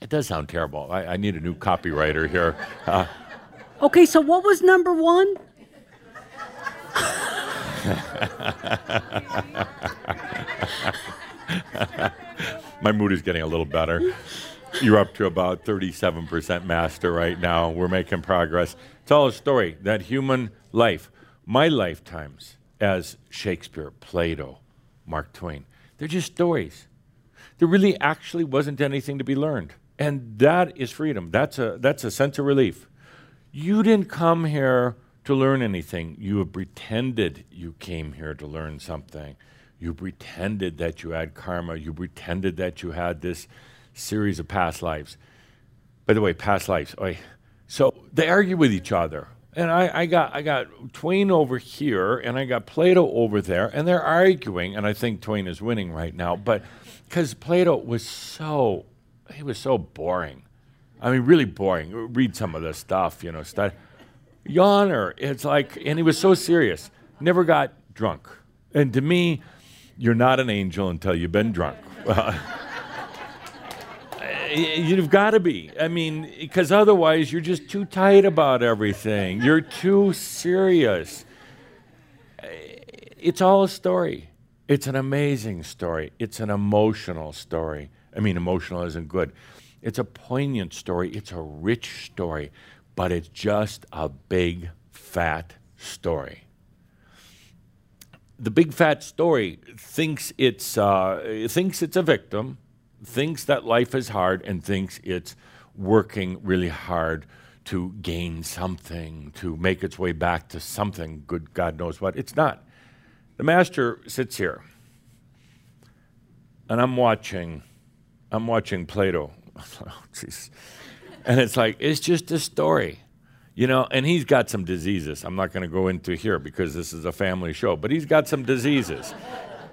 It does sound terrible. I, I need a new copywriter here. Uh, Okay, so what was number one? My mood is getting a little better. You're up to about 37% master right now. We're making progress. It's all a story. That human life, my lifetimes as Shakespeare, Plato, Mark Twain, they're just stories. There really actually wasn't anything to be learned. And that is freedom. That's a, that's a sense of relief. You didn't come here to learn anything. You have pretended you came here to learn something. You pretended that you had karma. You pretended that you had this series of past lives. By the way, past lives. Oy. So they argue with each other. And I, I, got, I got Twain over here, and I got Plato over there, and they're arguing, and I think Twain is winning right now, but because Plato was so, he was so boring. I mean, really boring. Read some of the stuff, you know, stuff. Yawner, it's like, and he was so serious. Never got drunk. And to me, you're not an angel until you've been drunk. You've got to be. I mean, because otherwise you're just too tight about everything. You're too serious. it's all a story. It's an amazing story. It's an emotional story. I mean, emotional isn't good. It's a poignant story. It's a rich story, but it's just a big, fat story. The big fat story thinks it's uh, thinks it's a victim, thinks that life is hard, and thinks it's working really hard to gain something, to make its way back to something. Good God knows what. It's not. The master sits here, and I'm watching. I'm watching Plato. Oh, jeez. and it's like it's just a story. You know, and he's got some diseases. I'm not going to go into here because this is a family show, but he's got some diseases.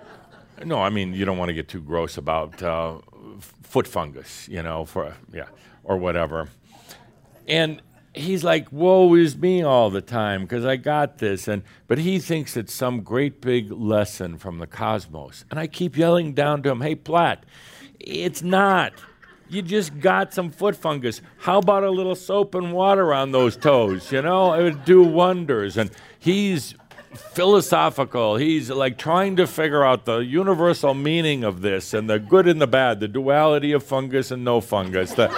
no, I mean, you don't want to get too gross about uh, foot fungus, you know, for, yeah, or whatever. And he's like, woe is me all the time because I got this. And, but he thinks it's some great big lesson from the cosmos. And I keep yelling down to him, hey, Platt, it's not. You just got some foot fungus. How about a little soap and water on those toes? You know, it would do wonders. And he's philosophical. He's like trying to figure out the universal meaning of this and the good and the bad, the duality of fungus and no fungus. The,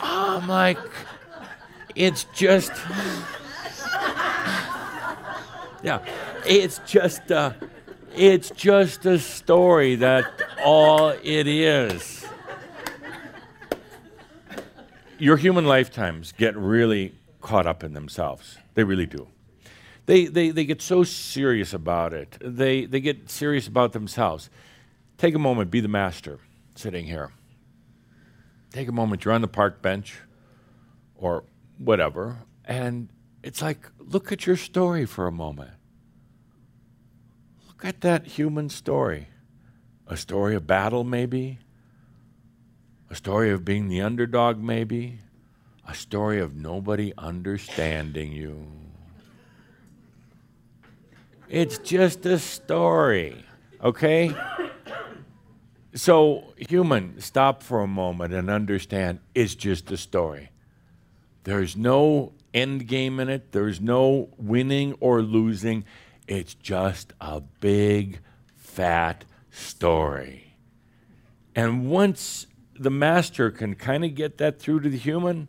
I'm like, it's just, yeah, it's just, uh, it's just a story that all it is your human lifetimes get really caught up in themselves. They really do. They, they, they get so serious about it. They, they get serious about themselves. Take a moment, be the master sitting here. Take a moment, you're on the park bench or whatever, and it's like, look at your story for a moment. Look at that human story. A story of battle, maybe, a story of being the underdog, maybe. A story of nobody understanding you. It's just a story, okay? So, human, stop for a moment and understand it's just a story. There's no end game in it, there's no winning or losing. It's just a big, fat story. And once the master can kind of get that through to the human,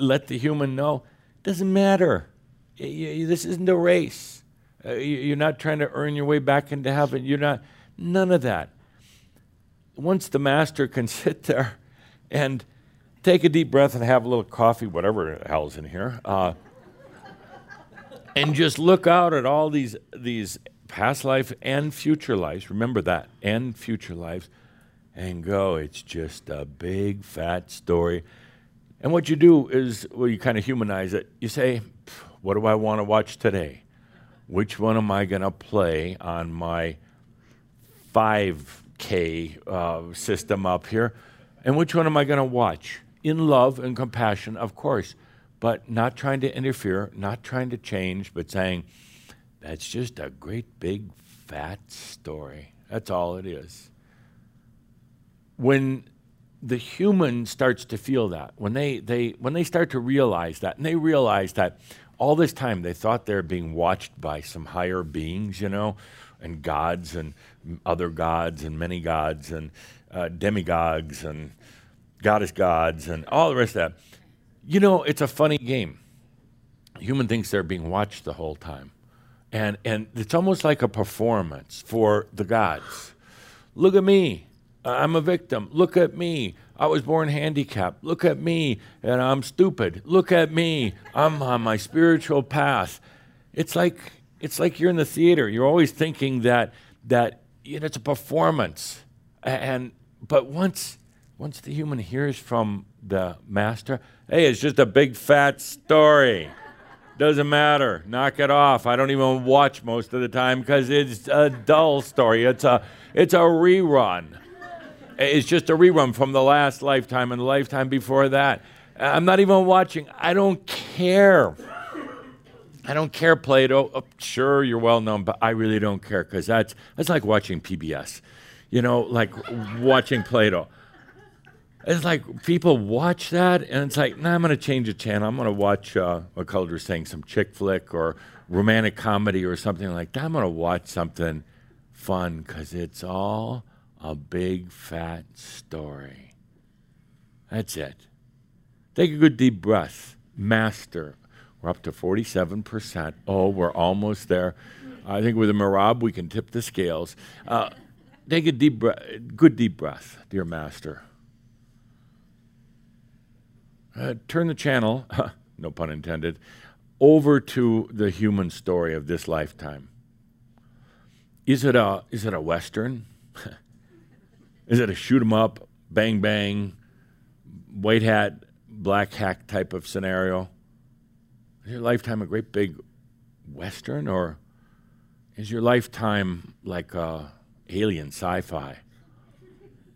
let the human know, doesn't matter. This isn't a race. Uh, you're not trying to earn your way back into heaven. You're not, none of that. Once the master can sit there and take a deep breath and have a little coffee, whatever the hell's in here, uh, and just look out at all these, these past life and future lives, remember that, and future lives, and go. It's just a big fat story. And what you do is, well, you kind of humanize it. You say, what do I want to watch today? Which one am I going to play on my 5K uh, system up here? And which one am I going to watch? In love and compassion, of course, but not trying to interfere, not trying to change, but saying, that's just a great big fat story. That's all it is when the human starts to feel that, when they, they, when they start to realize that, and they realize that all this time they thought they're being watched by some higher beings, you know, and gods and other gods and many gods and uh, demigods and goddess gods and all the rest of that. You know, it's a funny game. Human thinks they're being watched the whole time. And, and it's almost like a performance for the gods. Look at me. I'm a victim. Look at me. I was born handicapped. Look at me. And I'm stupid. Look at me. I'm on my spiritual path. It's like it's like you're in the theater. You're always thinking that that you know, it's a performance. And but once once the human hears from the master, hey, it's just a big fat story. Doesn't matter. Knock it off. I don't even watch most of the time because it's a dull story. It's a it's a rerun. It's just a rerun from the last lifetime and the lifetime before that. I'm not even watching. I don't care. I don't care, Plato. Oh, sure, you're well known, but I really don't care because that's, that's like watching PBS, you know, like watching Plato. It's like people watch that, and it's like, nah, I'm going to change the channel. I'm going to watch uh, was saying, some chick flick or romantic comedy or something like that. I'm going to watch something fun because it's all a big fat story. That's it. Take a good deep breath. Master. We're up to 47%. Oh, we're almost there. I think with a merabh, we can tip the scales. Uh, take a deep breath, good deep breath, dear master. Uh, turn the channel, no pun intended, over to the human story of this lifetime. Is it a is it a western? is it a shoot 'em up, bang bang, white hat, black hack type of scenario? Is your lifetime a great big western, or is your lifetime like uh, alien sci-fi?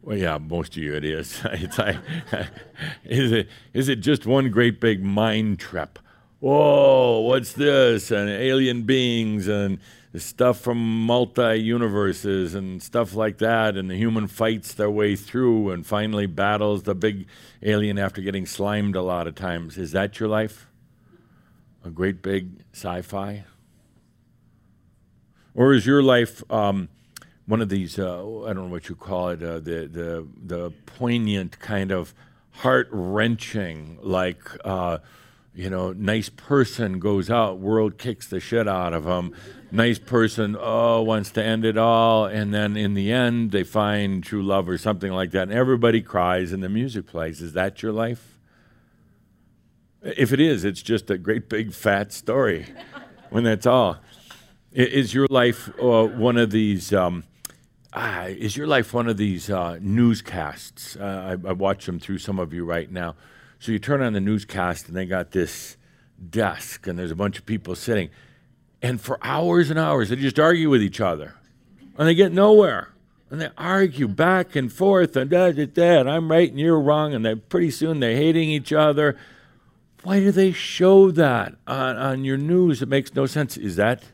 Well, yeah, most of you it is. it's like, is it is it just one great big mind trip? Whoa, what's this? And alien beings and stuff from multi universes and stuff like that, and the human fights their way through and finally battles the big alien after getting slimed a lot of times. Is that your life? A great big sci fi? Or is your life um, one of these, uh, I don't know what you call it, uh, the, the, the poignant kind of heart wrenching, like, uh, you know, nice person goes out, world kicks the shit out of them. Nice person, oh, wants to end it all. And then in the end, they find true love or something like that. And everybody cries and the music plays. Is that your life? If it is, it's just a great big fat story when that's all. Is your life uh, one of these? Um, ah, is your life one of these uh, newscasts? Uh, I, I watch them through some of you right now. So you turn on the newscast, and they got this desk, and there's a bunch of people sitting, and for hours and hours they just argue with each other, and they get nowhere. And they argue back and forth, and da da da, and I'm right and you're wrong, and then pretty soon they're hating each other. Why do they show that on, on your news? It makes no sense. Is that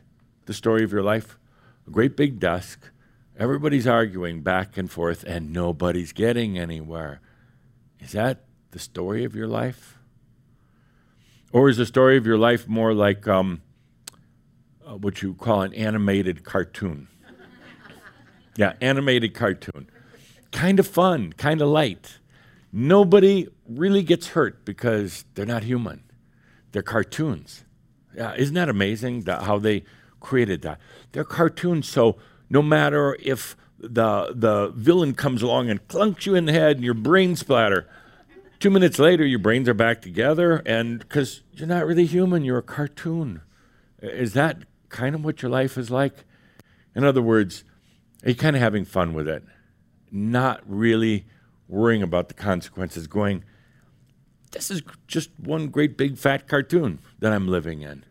the story of your life? A great big desk, everybody's arguing back and forth, and nobody's getting anywhere. Is that the story of your life? Or is the story of your life more like um, uh, what you call an animated cartoon? yeah, animated cartoon. Kind of fun, kind of light. Nobody really gets hurt because they're not human. They're cartoons. Yeah, isn't that amazing that how they created that? They're cartoons, so no matter if the the villain comes along and clunks you in the head and your brain splatter, two minutes later your brains are back together, and because you're not really human, you're a cartoon. Is that kind of what your life is like? In other words, are you kind of having fun with it? Not really worrying about the consequences, going, this is just one great big fat cartoon that I'm living in.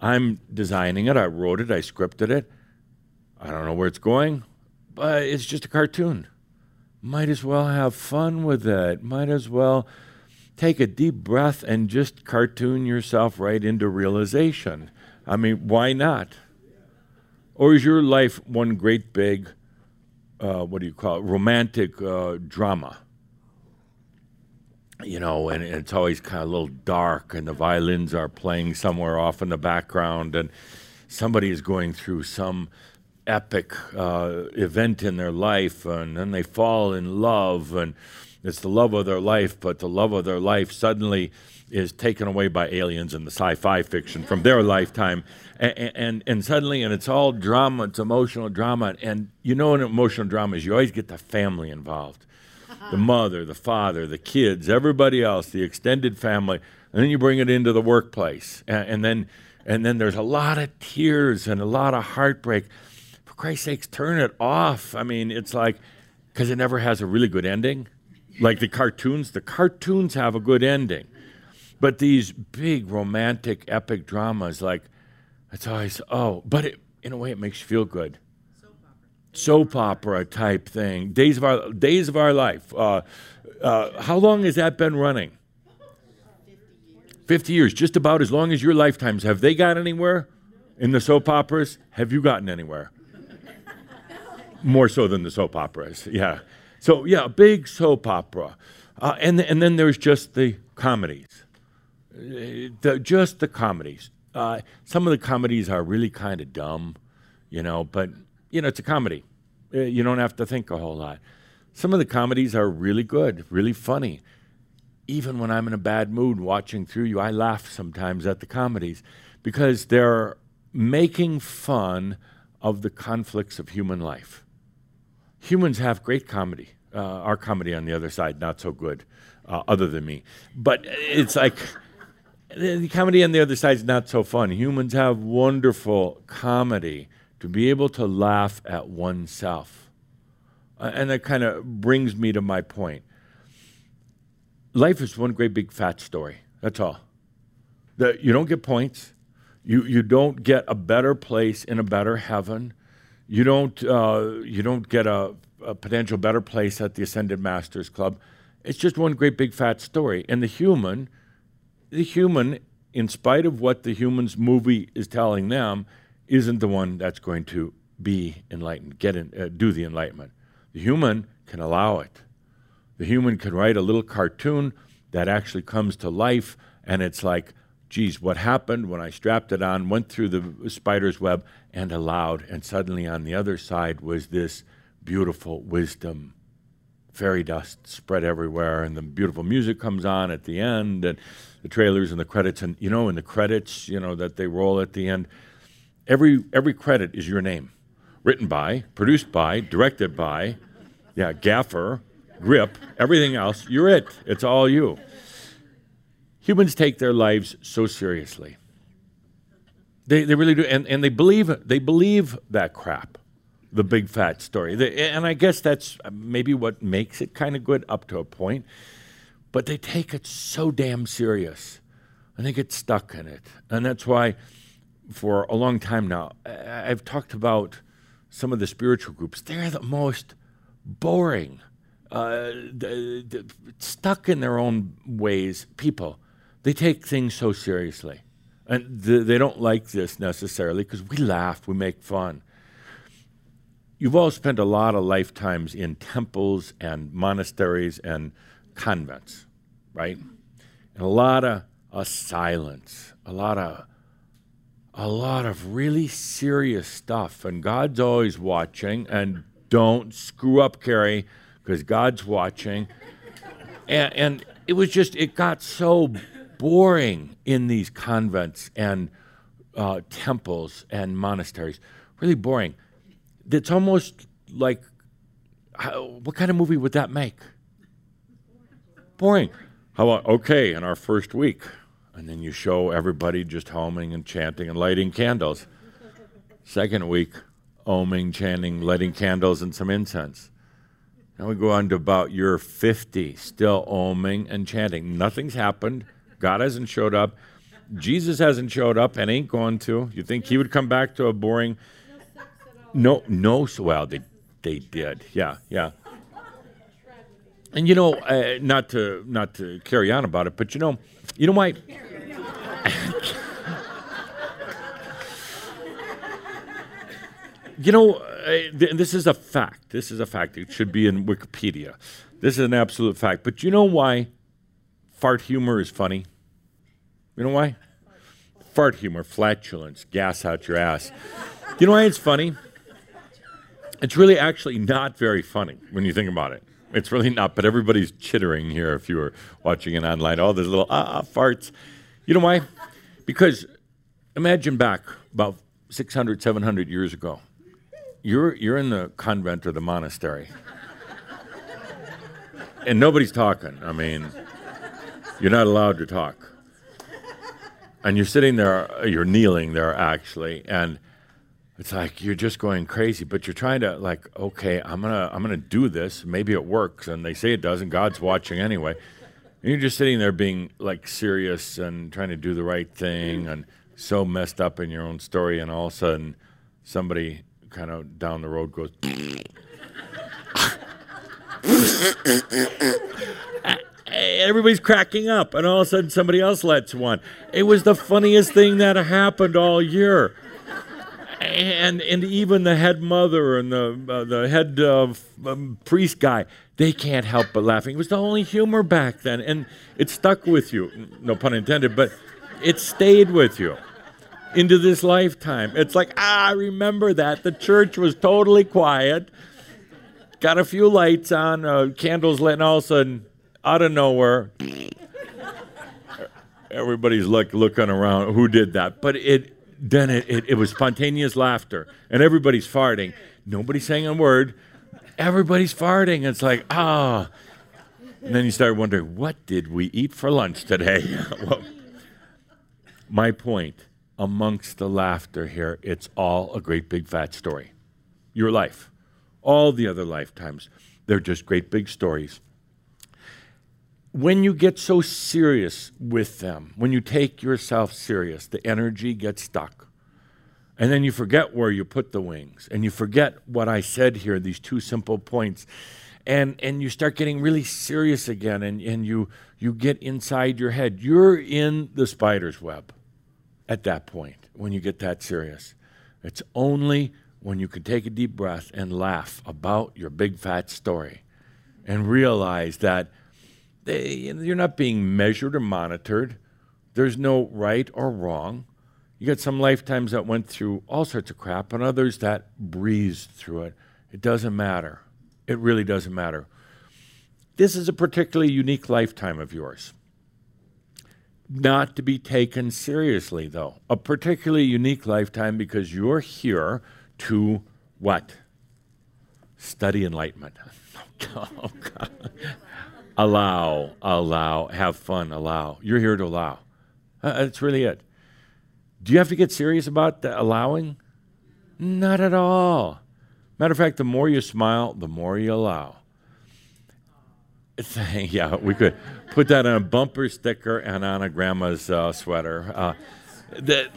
I'm designing it, I wrote it, I scripted it. I don't know where it's going, but it's just a cartoon. Might as well have fun with it. Might as well take a deep breath and just cartoon yourself right into realization. I mean, why not? Or is your life one great big, uh, what do you call it, romantic uh, drama? You know, and it's always kind of a little dark, and the violins are playing somewhere off in the background, and somebody is going through some epic uh, event in their life, and then they fall in love, and it's the love of their life, but the love of their life suddenly is taken away by aliens in the sci-fi fiction from their lifetime, and, and and suddenly, and it's all drama, it's emotional drama, and you know, in emotional dramas, you always get the family involved, the mother, the father, the kids, everybody else, the extended family, and then you bring it into the workplace, and, and then and then there's a lot of tears and a lot of heartbreak. For Christ's sakes, turn it off. I mean, it's like because it never has a really good ending. Like the cartoons, the cartoons have a good ending. But these big romantic epic dramas, like it's always oh, but it, in a way it makes you feel good. Soap opera type thing. Days of our days of our life. Uh, uh, how long has that been running? Fifty years, just about as long as your lifetimes. Have they got anywhere in the soap operas? Have you gotten anywhere? More so than the soap operas, yeah. So yeah, big soap opera. Uh, and, and then there's just the comedies, the, just the comedies. Uh, some of the comedies are really kind of dumb, you know, but, you know, it's a comedy. Uh, you don't have to think a whole lot. Some of the comedies are really good, really funny. Even when I'm in a bad mood watching through you, I laugh sometimes at the comedies because they're making fun of the conflicts of human life. Humans have great comedy. Uh, our comedy on the other side, not so good, uh, other than me. But it's like the comedy on the other side is not so fun. Humans have wonderful comedy to be able to laugh at oneself. Uh, and that kind of brings me to my point. Life is one great big fat story. That's all. The, you don't get points. You, you don't get a better place in a better heaven. You don't, uh, you don't get a, a potential better place at the Ascended Masters Club. It's just one great big fat story. And the human, the human, in spite of what the human's movie is telling them, isn't the one that's going to be enlightened, get in, uh, do the enlightenment. The human can allow it. The human can write a little cartoon that actually comes to life, and it's like, geez, what happened when I strapped it on, went through the spider's web, and allowed, and suddenly on the other side was this beautiful wisdom. Fairy dust spread everywhere, and the beautiful music comes on at the end, and the trailers and the credits, and you know, in the credits, you know, that they roll at the end, every every credit is your name, written by, produced by, directed by, yeah, gaffer, grip, everything else. You're it. It's all you. Humans take their lives so seriously. They, they really do, and, and they believe they believe that crap, the big fat story. They, and I guess that's maybe what makes it kind of good up to a point. But they take it so damn serious, and they get stuck in it, and that's why, for a long time now, I've talked about some of the spiritual groups. They're the most boring, uh, d- d- stuck in their own ways people. They take things so seriously. And th- they don't like this necessarily because we laugh, we make fun. You've all spent a lot of lifetimes in temples and monasteries and convents, right? And a lot of uh, silence, a lot of a lot of really serious stuff, and God's always watching. And don't screw up, Carrie, because God's watching. And, and it was just it got so boring in these convents and uh, temples and monasteries, really boring. It's almost like, how, what kind of movie would that make? Boring. How about okay in our first week, and then you show everybody just homing and chanting and lighting candles. Second week, oming, chanting, lighting candles and some incense. Now we go on to about year 50, still oming and chanting. Nothing's happened. God hasn't showed up. Jesus hasn't showed up and ain't going to. You think he would come back to a boring? No, no. So well, they they did. Yeah, yeah. And you know, uh, not to not to carry on about it, but you know, you know why? you know, uh, th- this is a fact. This is a fact. It should be in Wikipedia. This is an absolute fact. But you know why fart humor is funny? You know why? Fart humor, flatulence, gas out your ass. You know why it's funny? It's really actually not very funny when you think about it. It's really not, but everybody's chittering here if you were watching it online. All those little ah, ah farts. You know why? Because imagine back about 600, 700 years ago. You're, you're in the convent or the monastery, and nobody's talking. I mean, you're not allowed to talk. And you're sitting there, you're kneeling there actually, and it's like you're just going crazy, but you're trying to like, okay, I'm gonna I'm gonna do this. Maybe it works, and they say it doesn't. God's watching anyway. And you're just sitting there being like serious and trying to do the right thing, and so messed up in your own story, and all of a sudden, somebody kind of down the road goes. Everybody's cracking up, and all of a sudden somebody else lets one. It was the funniest thing that happened all year. And and even the head mother and the uh, the head uh, um, priest guy, they can't help but laughing. It was the only humor back then, and it stuck with you. No pun intended, but it stayed with you into this lifetime. It's like ah, I remember that the church was totally quiet, got a few lights on, uh, candles lit, and all of a sudden, out of nowhere. Everybody's like looking around. Who did that? But it then it, it, it was spontaneous laughter, and everybody's farting. Nobody's saying a word. Everybody's farting. It's like, ah. And then you start wondering, what did we eat for lunch today? well, my point amongst the laughter here, it's all a great big fat story. Your life, all the other lifetimes, they're just great big stories. When you get so serious with them, when you take yourself serious, the energy gets stuck. And then you forget where you put the wings, and you forget what I said here, these two simple points. And, and you start getting really serious again, and, and you, you get inside your head. You're in the spider's web at that point when you get that serious. It's only when you can take a deep breath and laugh about your big fat story and realize that they, you're not being measured or monitored. There's no right or wrong. You got some lifetimes that went through all sorts of crap and others that breezed through it. It doesn't matter. It really doesn't matter. This is a particularly unique lifetime of yours. Not to be taken seriously, though. A particularly unique lifetime because you're here to what? Study enlightenment. Oh, God. Allow, allow, have fun, allow. You're here to allow. Uh, that's really it. Do you have to get serious about the allowing? Not at all. Matter of fact, the more you smile, the more you allow. yeah, we could put that on a bumper sticker and on a grandma's uh, sweater. Uh, that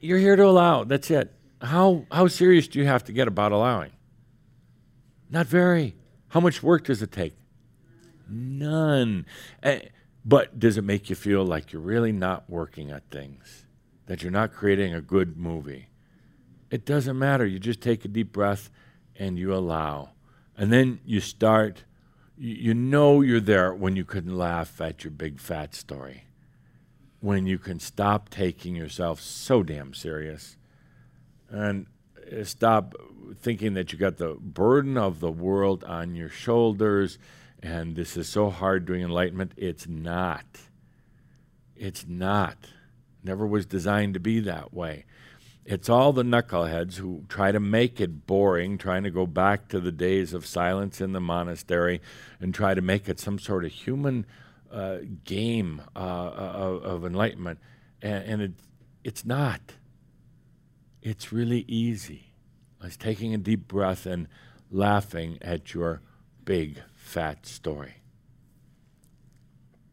you're here to allow. That's it. How how serious do you have to get about allowing? Not very. How much work does it take? None. Uh, but does it make you feel like you're really not working at things? That you're not creating a good movie? It doesn't matter. You just take a deep breath and you allow. And then you start, you, know you're there when you can laugh at your big fat story. When you can stop taking yourself so damn serious and uh, stop thinking that you got the burden of the world on your shoulders and this is so hard doing enlightenment. It's not. It's not. Never was designed to be that way. It's all the knuckleheads who try to make it boring, trying to go back to the days of silence in the monastery and try to make it some sort of human uh, game uh, of, of, enlightenment. And, and it, it's not. It's really easy. It's taking a deep breath and laughing at your big fat story.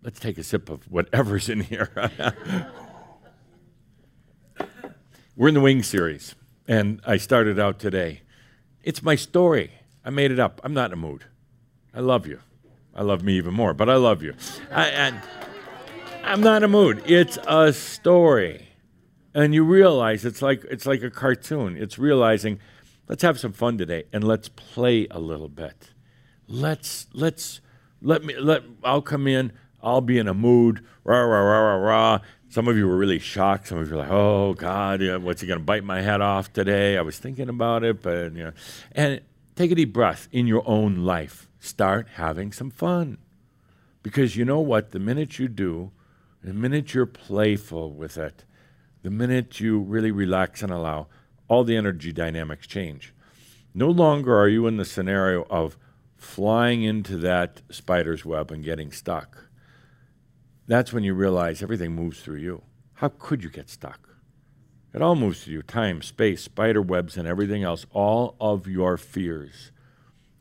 Let's take a sip of whatever's in here. We're in the Wing series, and I started out today. It's my story. I made it up. I'm not in a mood. I love you. I love me even more, but I love you. I, and I'm not in a mood. It's a story. And you realize it's like it's like a cartoon. It's realizing, let's have some fun today and let's play a little bit let's let's let me let I'll come in. I'll be in a mood. Rah rah rah rah rah. Some of you were really shocked. Some of you were like, "Oh God, what's he going to bite my head off today?" I was thinking about it, but you know, and take a deep breath in your own life. Start having some fun, because you know what? The minute you do, the minute you're playful with it, the minute you really relax and allow, all the energy dynamics change. No longer are you in the scenario of flying into that spider's web and getting stuck, that's when you realize everything moves through you. How could you get stuck? It all moves through you time, space, spider webs, and everything else. All of your fears,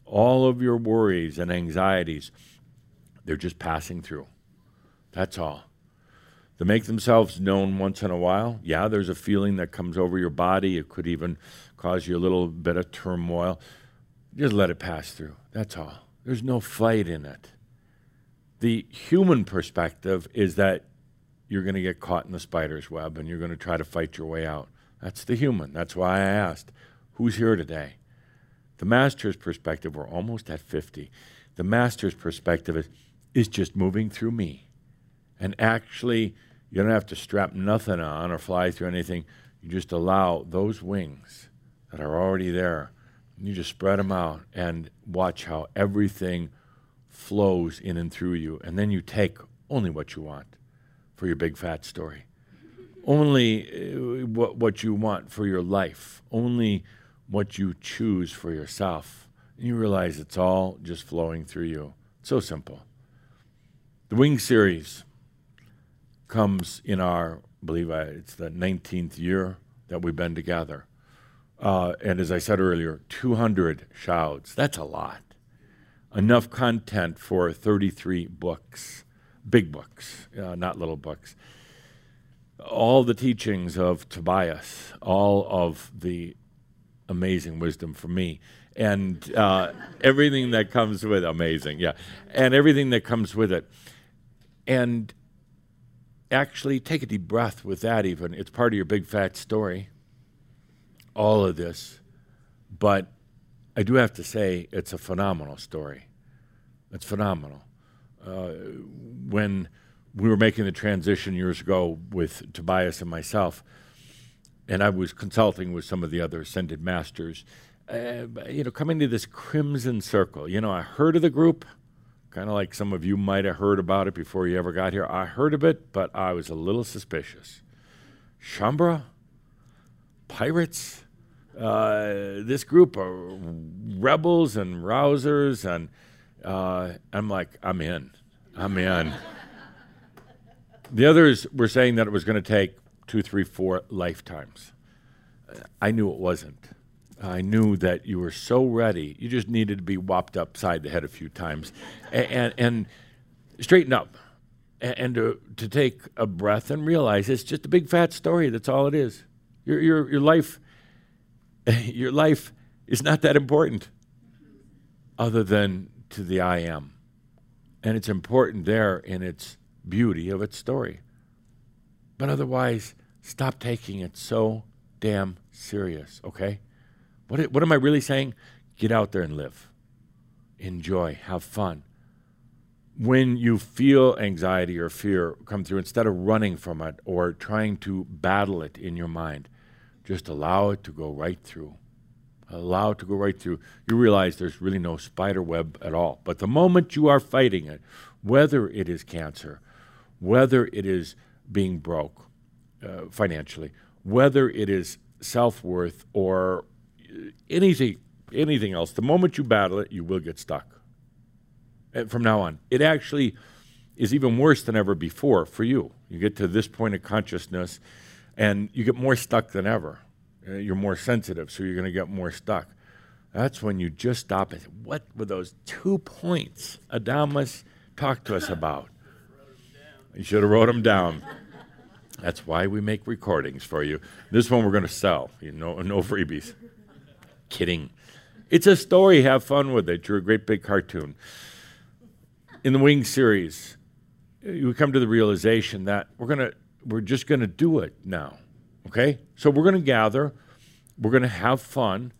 all of your worries and anxieties, they're just passing through. That's all. To make themselves known once in a while, yeah, there's a feeling that comes over your body. It could even cause you a little bit of turmoil. Just let it pass through. That's all. There's no fight in it. The human perspective is that you're going to get caught in the spider's web and you're going to try to fight your way out. That's the human. That's why I asked, who's here today? The master's perspective, we're almost at 50. The master's perspective is, is just moving through me. And actually, you don't have to strap nothing on or fly through anything. You just allow those wings that are already there, you just spread them out and watch how everything flows in and through you. And then you take only what you want for your big fat story, only uh, what, what you want for your life, only what you choose for yourself. And you realize it's all just flowing through you. It's So simple. The Wing series comes in our, I believe I, it's the 19th year that we've been together. Uh, and as I said earlier, 200 Shouds. That's a lot. Enough content for 33 books, big books, uh, not little books. All the teachings of Tobias, all of the amazing wisdom for me, and uh, everything that comes with amazing, yeah, and everything that comes with it. And actually, take a deep breath with that, even. It's part of your big fat story all of this, but I do have to say it's a phenomenal story. It's phenomenal. Uh, when we were making the transition years ago with Tobias and myself, and I was consulting with some of the other ascended masters, uh, you know, coming to this crimson circle. You know, I heard of the group, kind of like some of you might have heard about it before you ever got here. I heard of it, but I was a little suspicious. Shaumbra? Pirates? Uh, this group of rebels and rousers, and uh, I'm like, I'm in. I'm in. the others were saying that it was going to take two, three, four lifetimes. I knew it wasn't. I knew that you were so ready. You just needed to be whopped upside the head a few times and, and, and straighten up and, and to, to take a breath and realize it's just a big fat story. That's all it is. Your, your, your life your life is not that important other than to the I am. And it's important there in its beauty of its story. But otherwise, stop taking it so damn serious, okay? What, what am I really saying? Get out there and live. Enjoy, have fun. When you feel anxiety or fear come through, instead of running from it or trying to battle it in your mind, just allow it to go right through. Allow it to go right through. You realize there's really no spider web at all. But the moment you are fighting it, whether it is cancer, whether it is being broke uh, financially, whether it is self worth or anything, anything else, the moment you battle it, you will get stuck. And from now on, it actually is even worse than ever before for you. You get to this point of consciousness and you get more stuck than ever. Uh, you're more sensitive, so you're going to get more stuck. That's when you just stop and say, what were those two points Adamus talked to us about? You should have wrote them down. That's why we make recordings for you. This one we're going to sell. You know, no freebies. Kidding. It's a story. Have fun with it. You're a great big cartoon. In the Wing series, you come to the realization that we're going to we're just going to do it now. Okay? So we're going to gather, we're going to have fun.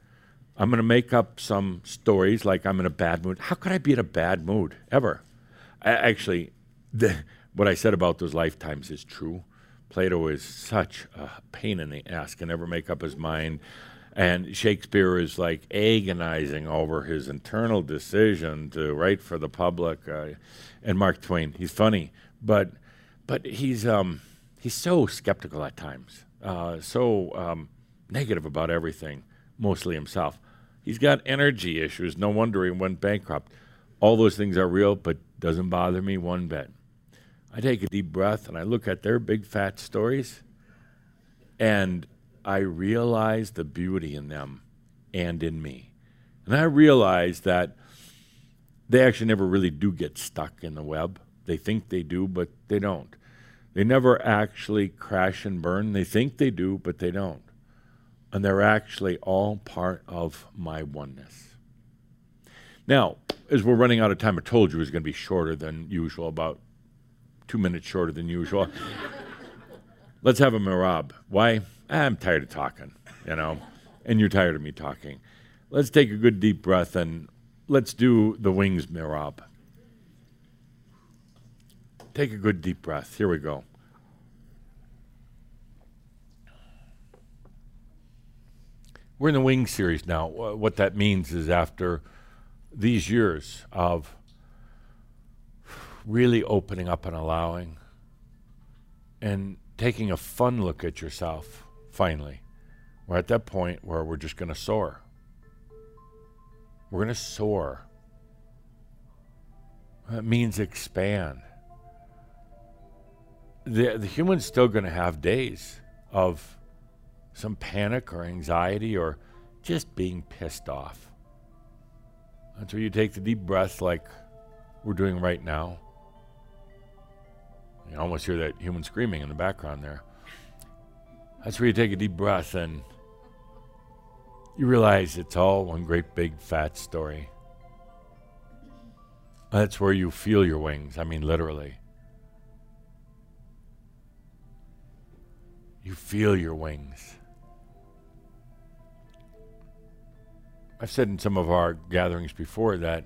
I'm going to make up some stories like I'm in a bad mood. How could I be in a bad mood ever? I, actually, the, what I said about those lifetimes is true. Plato is such a pain in the ass, can never make up his mind. And Shakespeare is like agonizing over his internal decision to write for the public. Uh, and Mark Twain, he's funny, but but he's um, he's so skeptical at times, uh, so um, negative about everything, mostly himself. He's got energy issues. No wonder he went bankrupt. All those things are real, but doesn't bother me one bit. I take a deep breath and I look at their big fat stories, and I realize the beauty in them and in me. And I realize that they actually never really do get stuck in the web. They think they do, but they don't. They never actually crash and burn. They think they do, but they don't. And they're actually all part of my oneness. Now, as we're running out of time, I told you it was going to be shorter than usual, about two minutes shorter than usual. Let's have a merabh. Why? I'm tired of talking, you know, and you're tired of me talking. Let's take a good deep breath and let's do the wings, Merabh. Take a good deep breath. Here we go. We're in the Wing series now. What that means is after these years of really opening up and allowing and taking a fun look at yourself, finally, we're at that point where we're just going to soar. We're going to soar. That means expand. The, the human's still going to have days of some panic or anxiety or just being pissed off. Until you take the deep breath like we're doing right now. You almost hear that human screaming in the background there. That's where you take a deep breath and you realize it's all one great big fat story. That's where you feel your wings. I mean, literally. You feel your wings. I've said in some of our gatherings before that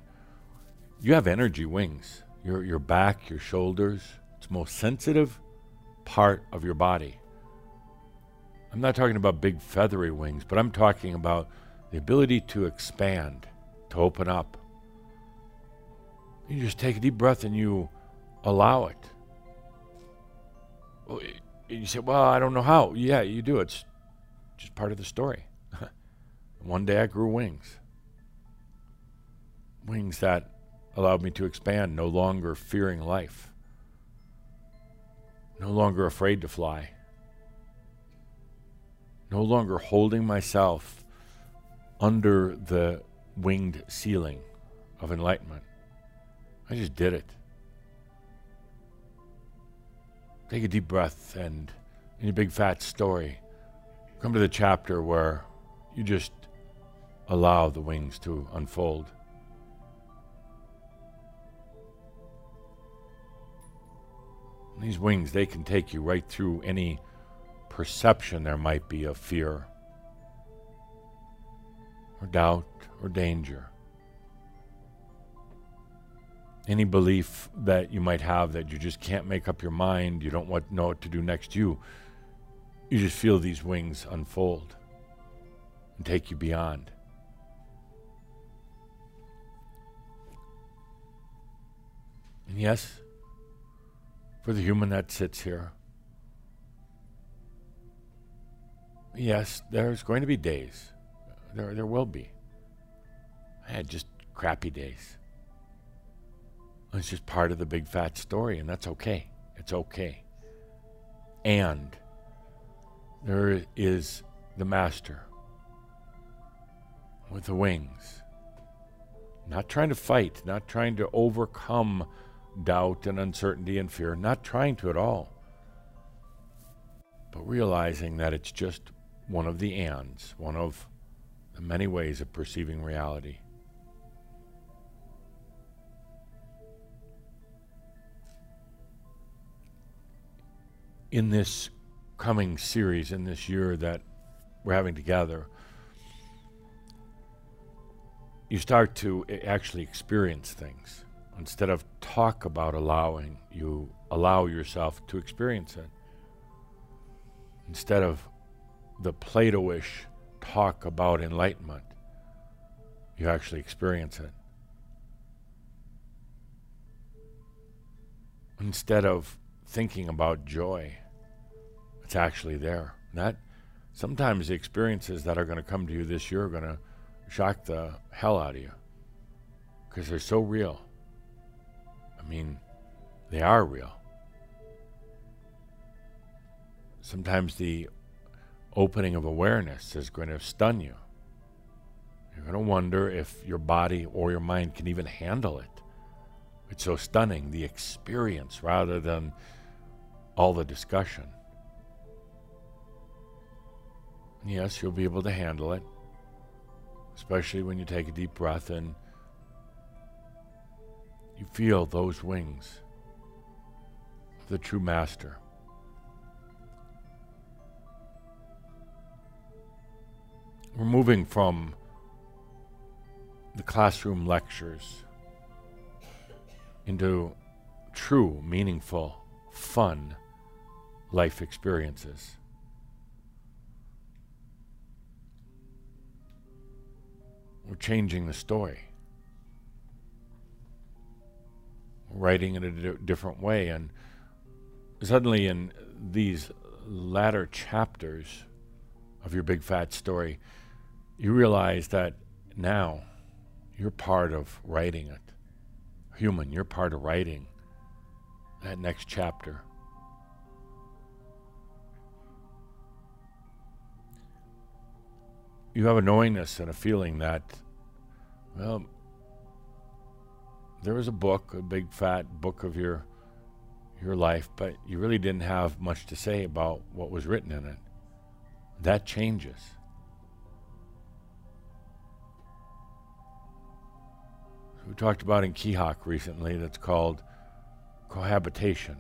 you have energy wings. Your, your back, your shoulders, it's the most sensitive part of your body. I'm not talking about big feathery wings, but I'm talking about the ability to expand, to open up. You just take a deep breath and you allow it. You say, Well, I don't know how. Yeah, you do. It's just part of the story. One day I grew wings. Wings that allowed me to expand, no longer fearing life, no longer afraid to fly, no longer holding myself under the winged ceiling of enlightenment. I just did it. Take a deep breath and in your big fat story, come to the chapter where you just allow the wings to unfold. These wings, they can take you right through any perception there might be of fear, or doubt, or danger. Any belief that you might have that you just can't make up your mind, you don't want, know what to do next, you, you just feel these wings unfold and take you beyond. And yes, for the human that sits here, yes, there's going to be days. There, there will be. I had just crappy days. It's just part of the big fat story, and that's okay. It's okay. And there is the master with the wings. Not trying to fight, not trying to overcome doubt and uncertainty and fear, not trying to at all. But realizing that it's just one of the ands, one of the many ways of perceiving reality. In this coming series, in this year that we're having together, you start to actually experience things. Instead of talk about allowing, you allow yourself to experience it. Instead of the Plato-ish talk about enlightenment, you actually experience it. Instead of thinking about joy, it's actually there. That sometimes the experiences that are going to come to you this year are going to shock the hell out of you because they're so real. I mean, they are real. Sometimes the opening of awareness is going to stun you. You're going to wonder if your body or your mind can even handle it. It's so stunning, the experience rather than all the discussion. Yes, you'll be able to handle it, especially when you take a deep breath and you feel those wings the true master. We're moving from the classroom lectures into true, meaningful, fun life experiences. We're changing the story. We're writing it a di- different way. And suddenly, in these latter chapters of your big fat story, you realize that now you're part of writing it. Human, you're part of writing that next chapter. You have a knowingness and a feeling that, well, there was a book, a big fat book of your your life, but you really didn't have much to say about what was written in it. That changes. We talked about in Keahak recently that's called cohabitation.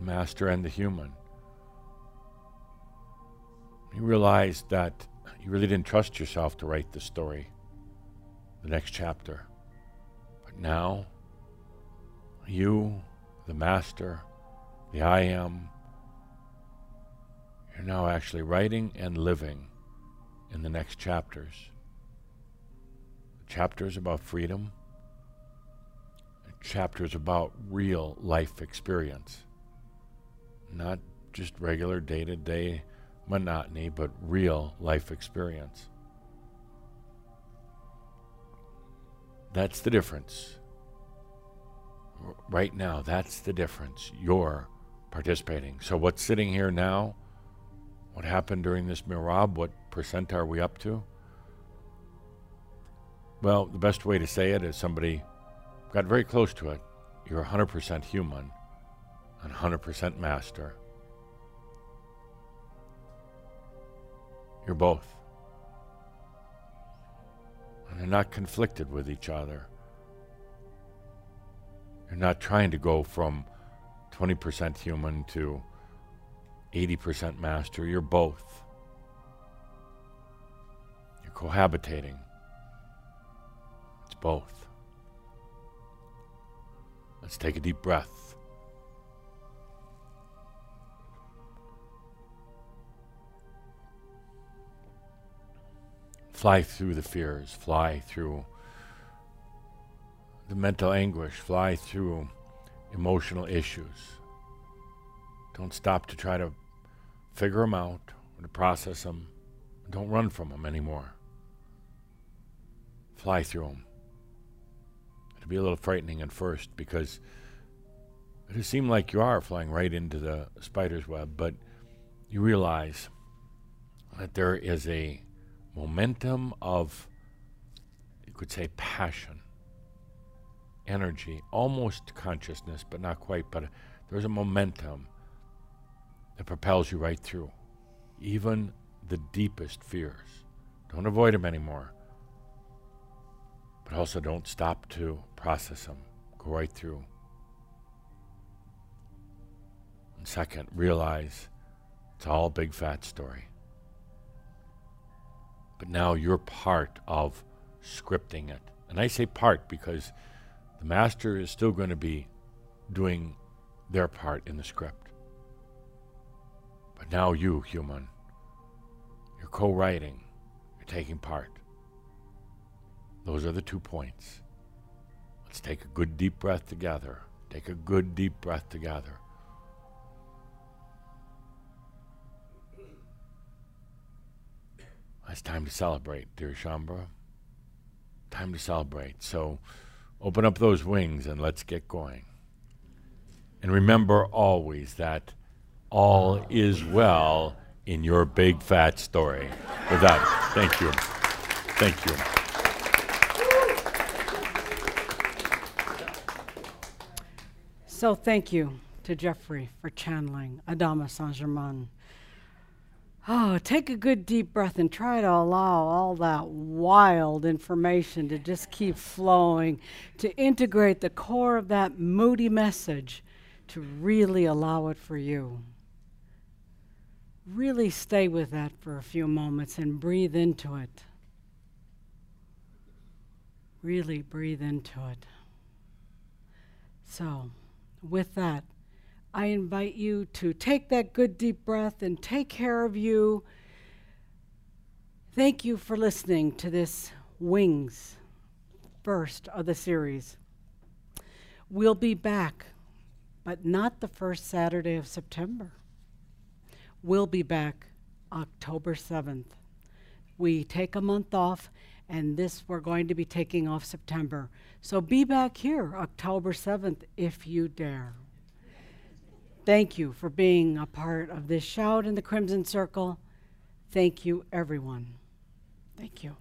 Master and the human. You realized that you really didn't trust yourself to write the story, the next chapter. But now, you, the master, the I am, you're now actually writing and living in the next chapters. Chapters about freedom, chapters about real life experience, not just regular day to day monotony, but real life experience. That's the difference. Right now, that's the difference. You're participating. So, what's sitting here now? What happened during this merabh? What percent are we up to? Well, the best way to say it is somebody got very close to it. You're 100% human and 100% master. You're both. And they're not conflicted with each other. You're not trying to go from 20% human to 80% master. You're both. You're cohabitating. It's both. Let's take a deep breath. Fly through the fears, fly through the mental anguish, fly through emotional issues. Don't stop to try to figure them out or to process them. Don't run from them anymore. Fly through them. It'll be a little frightening at first because it'll seem like you are flying right into the spider's web, but you realize that there is a momentum of, you could say, passion, energy, almost consciousness, but not quite, but there's a momentum that propels you right through, even the deepest fears. Don't avoid them anymore, but also don't stop to process them. Go right through. And second, realize it's all a big fat story. But now you're part of scripting it. And I say part because the master is still going to be doing their part in the script. But now you, human, you're co writing, you're taking part. Those are the two points. Let's take a good deep breath together. Take a good deep breath together. It's time to celebrate, dear Shaumbra. Time to celebrate. So open up those wings and let's get going. And remember always that all is well in your big fat story. With that, thank you. Thank you. So thank you to Geoffrey for channeling Adamus Saint Germain. Oh, take a good deep breath and try to allow all that wild information to just keep flowing, to integrate the core of that moody message, to really allow it for you. Really stay with that for a few moments and breathe into it. Really breathe into it. So, with that, I invite you to take that good deep breath and take care of you. Thank you for listening to this Wings first of the series. We'll be back, but not the first Saturday of September. We'll be back October 7th. We take a month off, and this we're going to be taking off September. So be back here October 7th if you dare. Thank you for being a part of this Shoud in the Crimson Circle. Thank you, everyone. Thank you.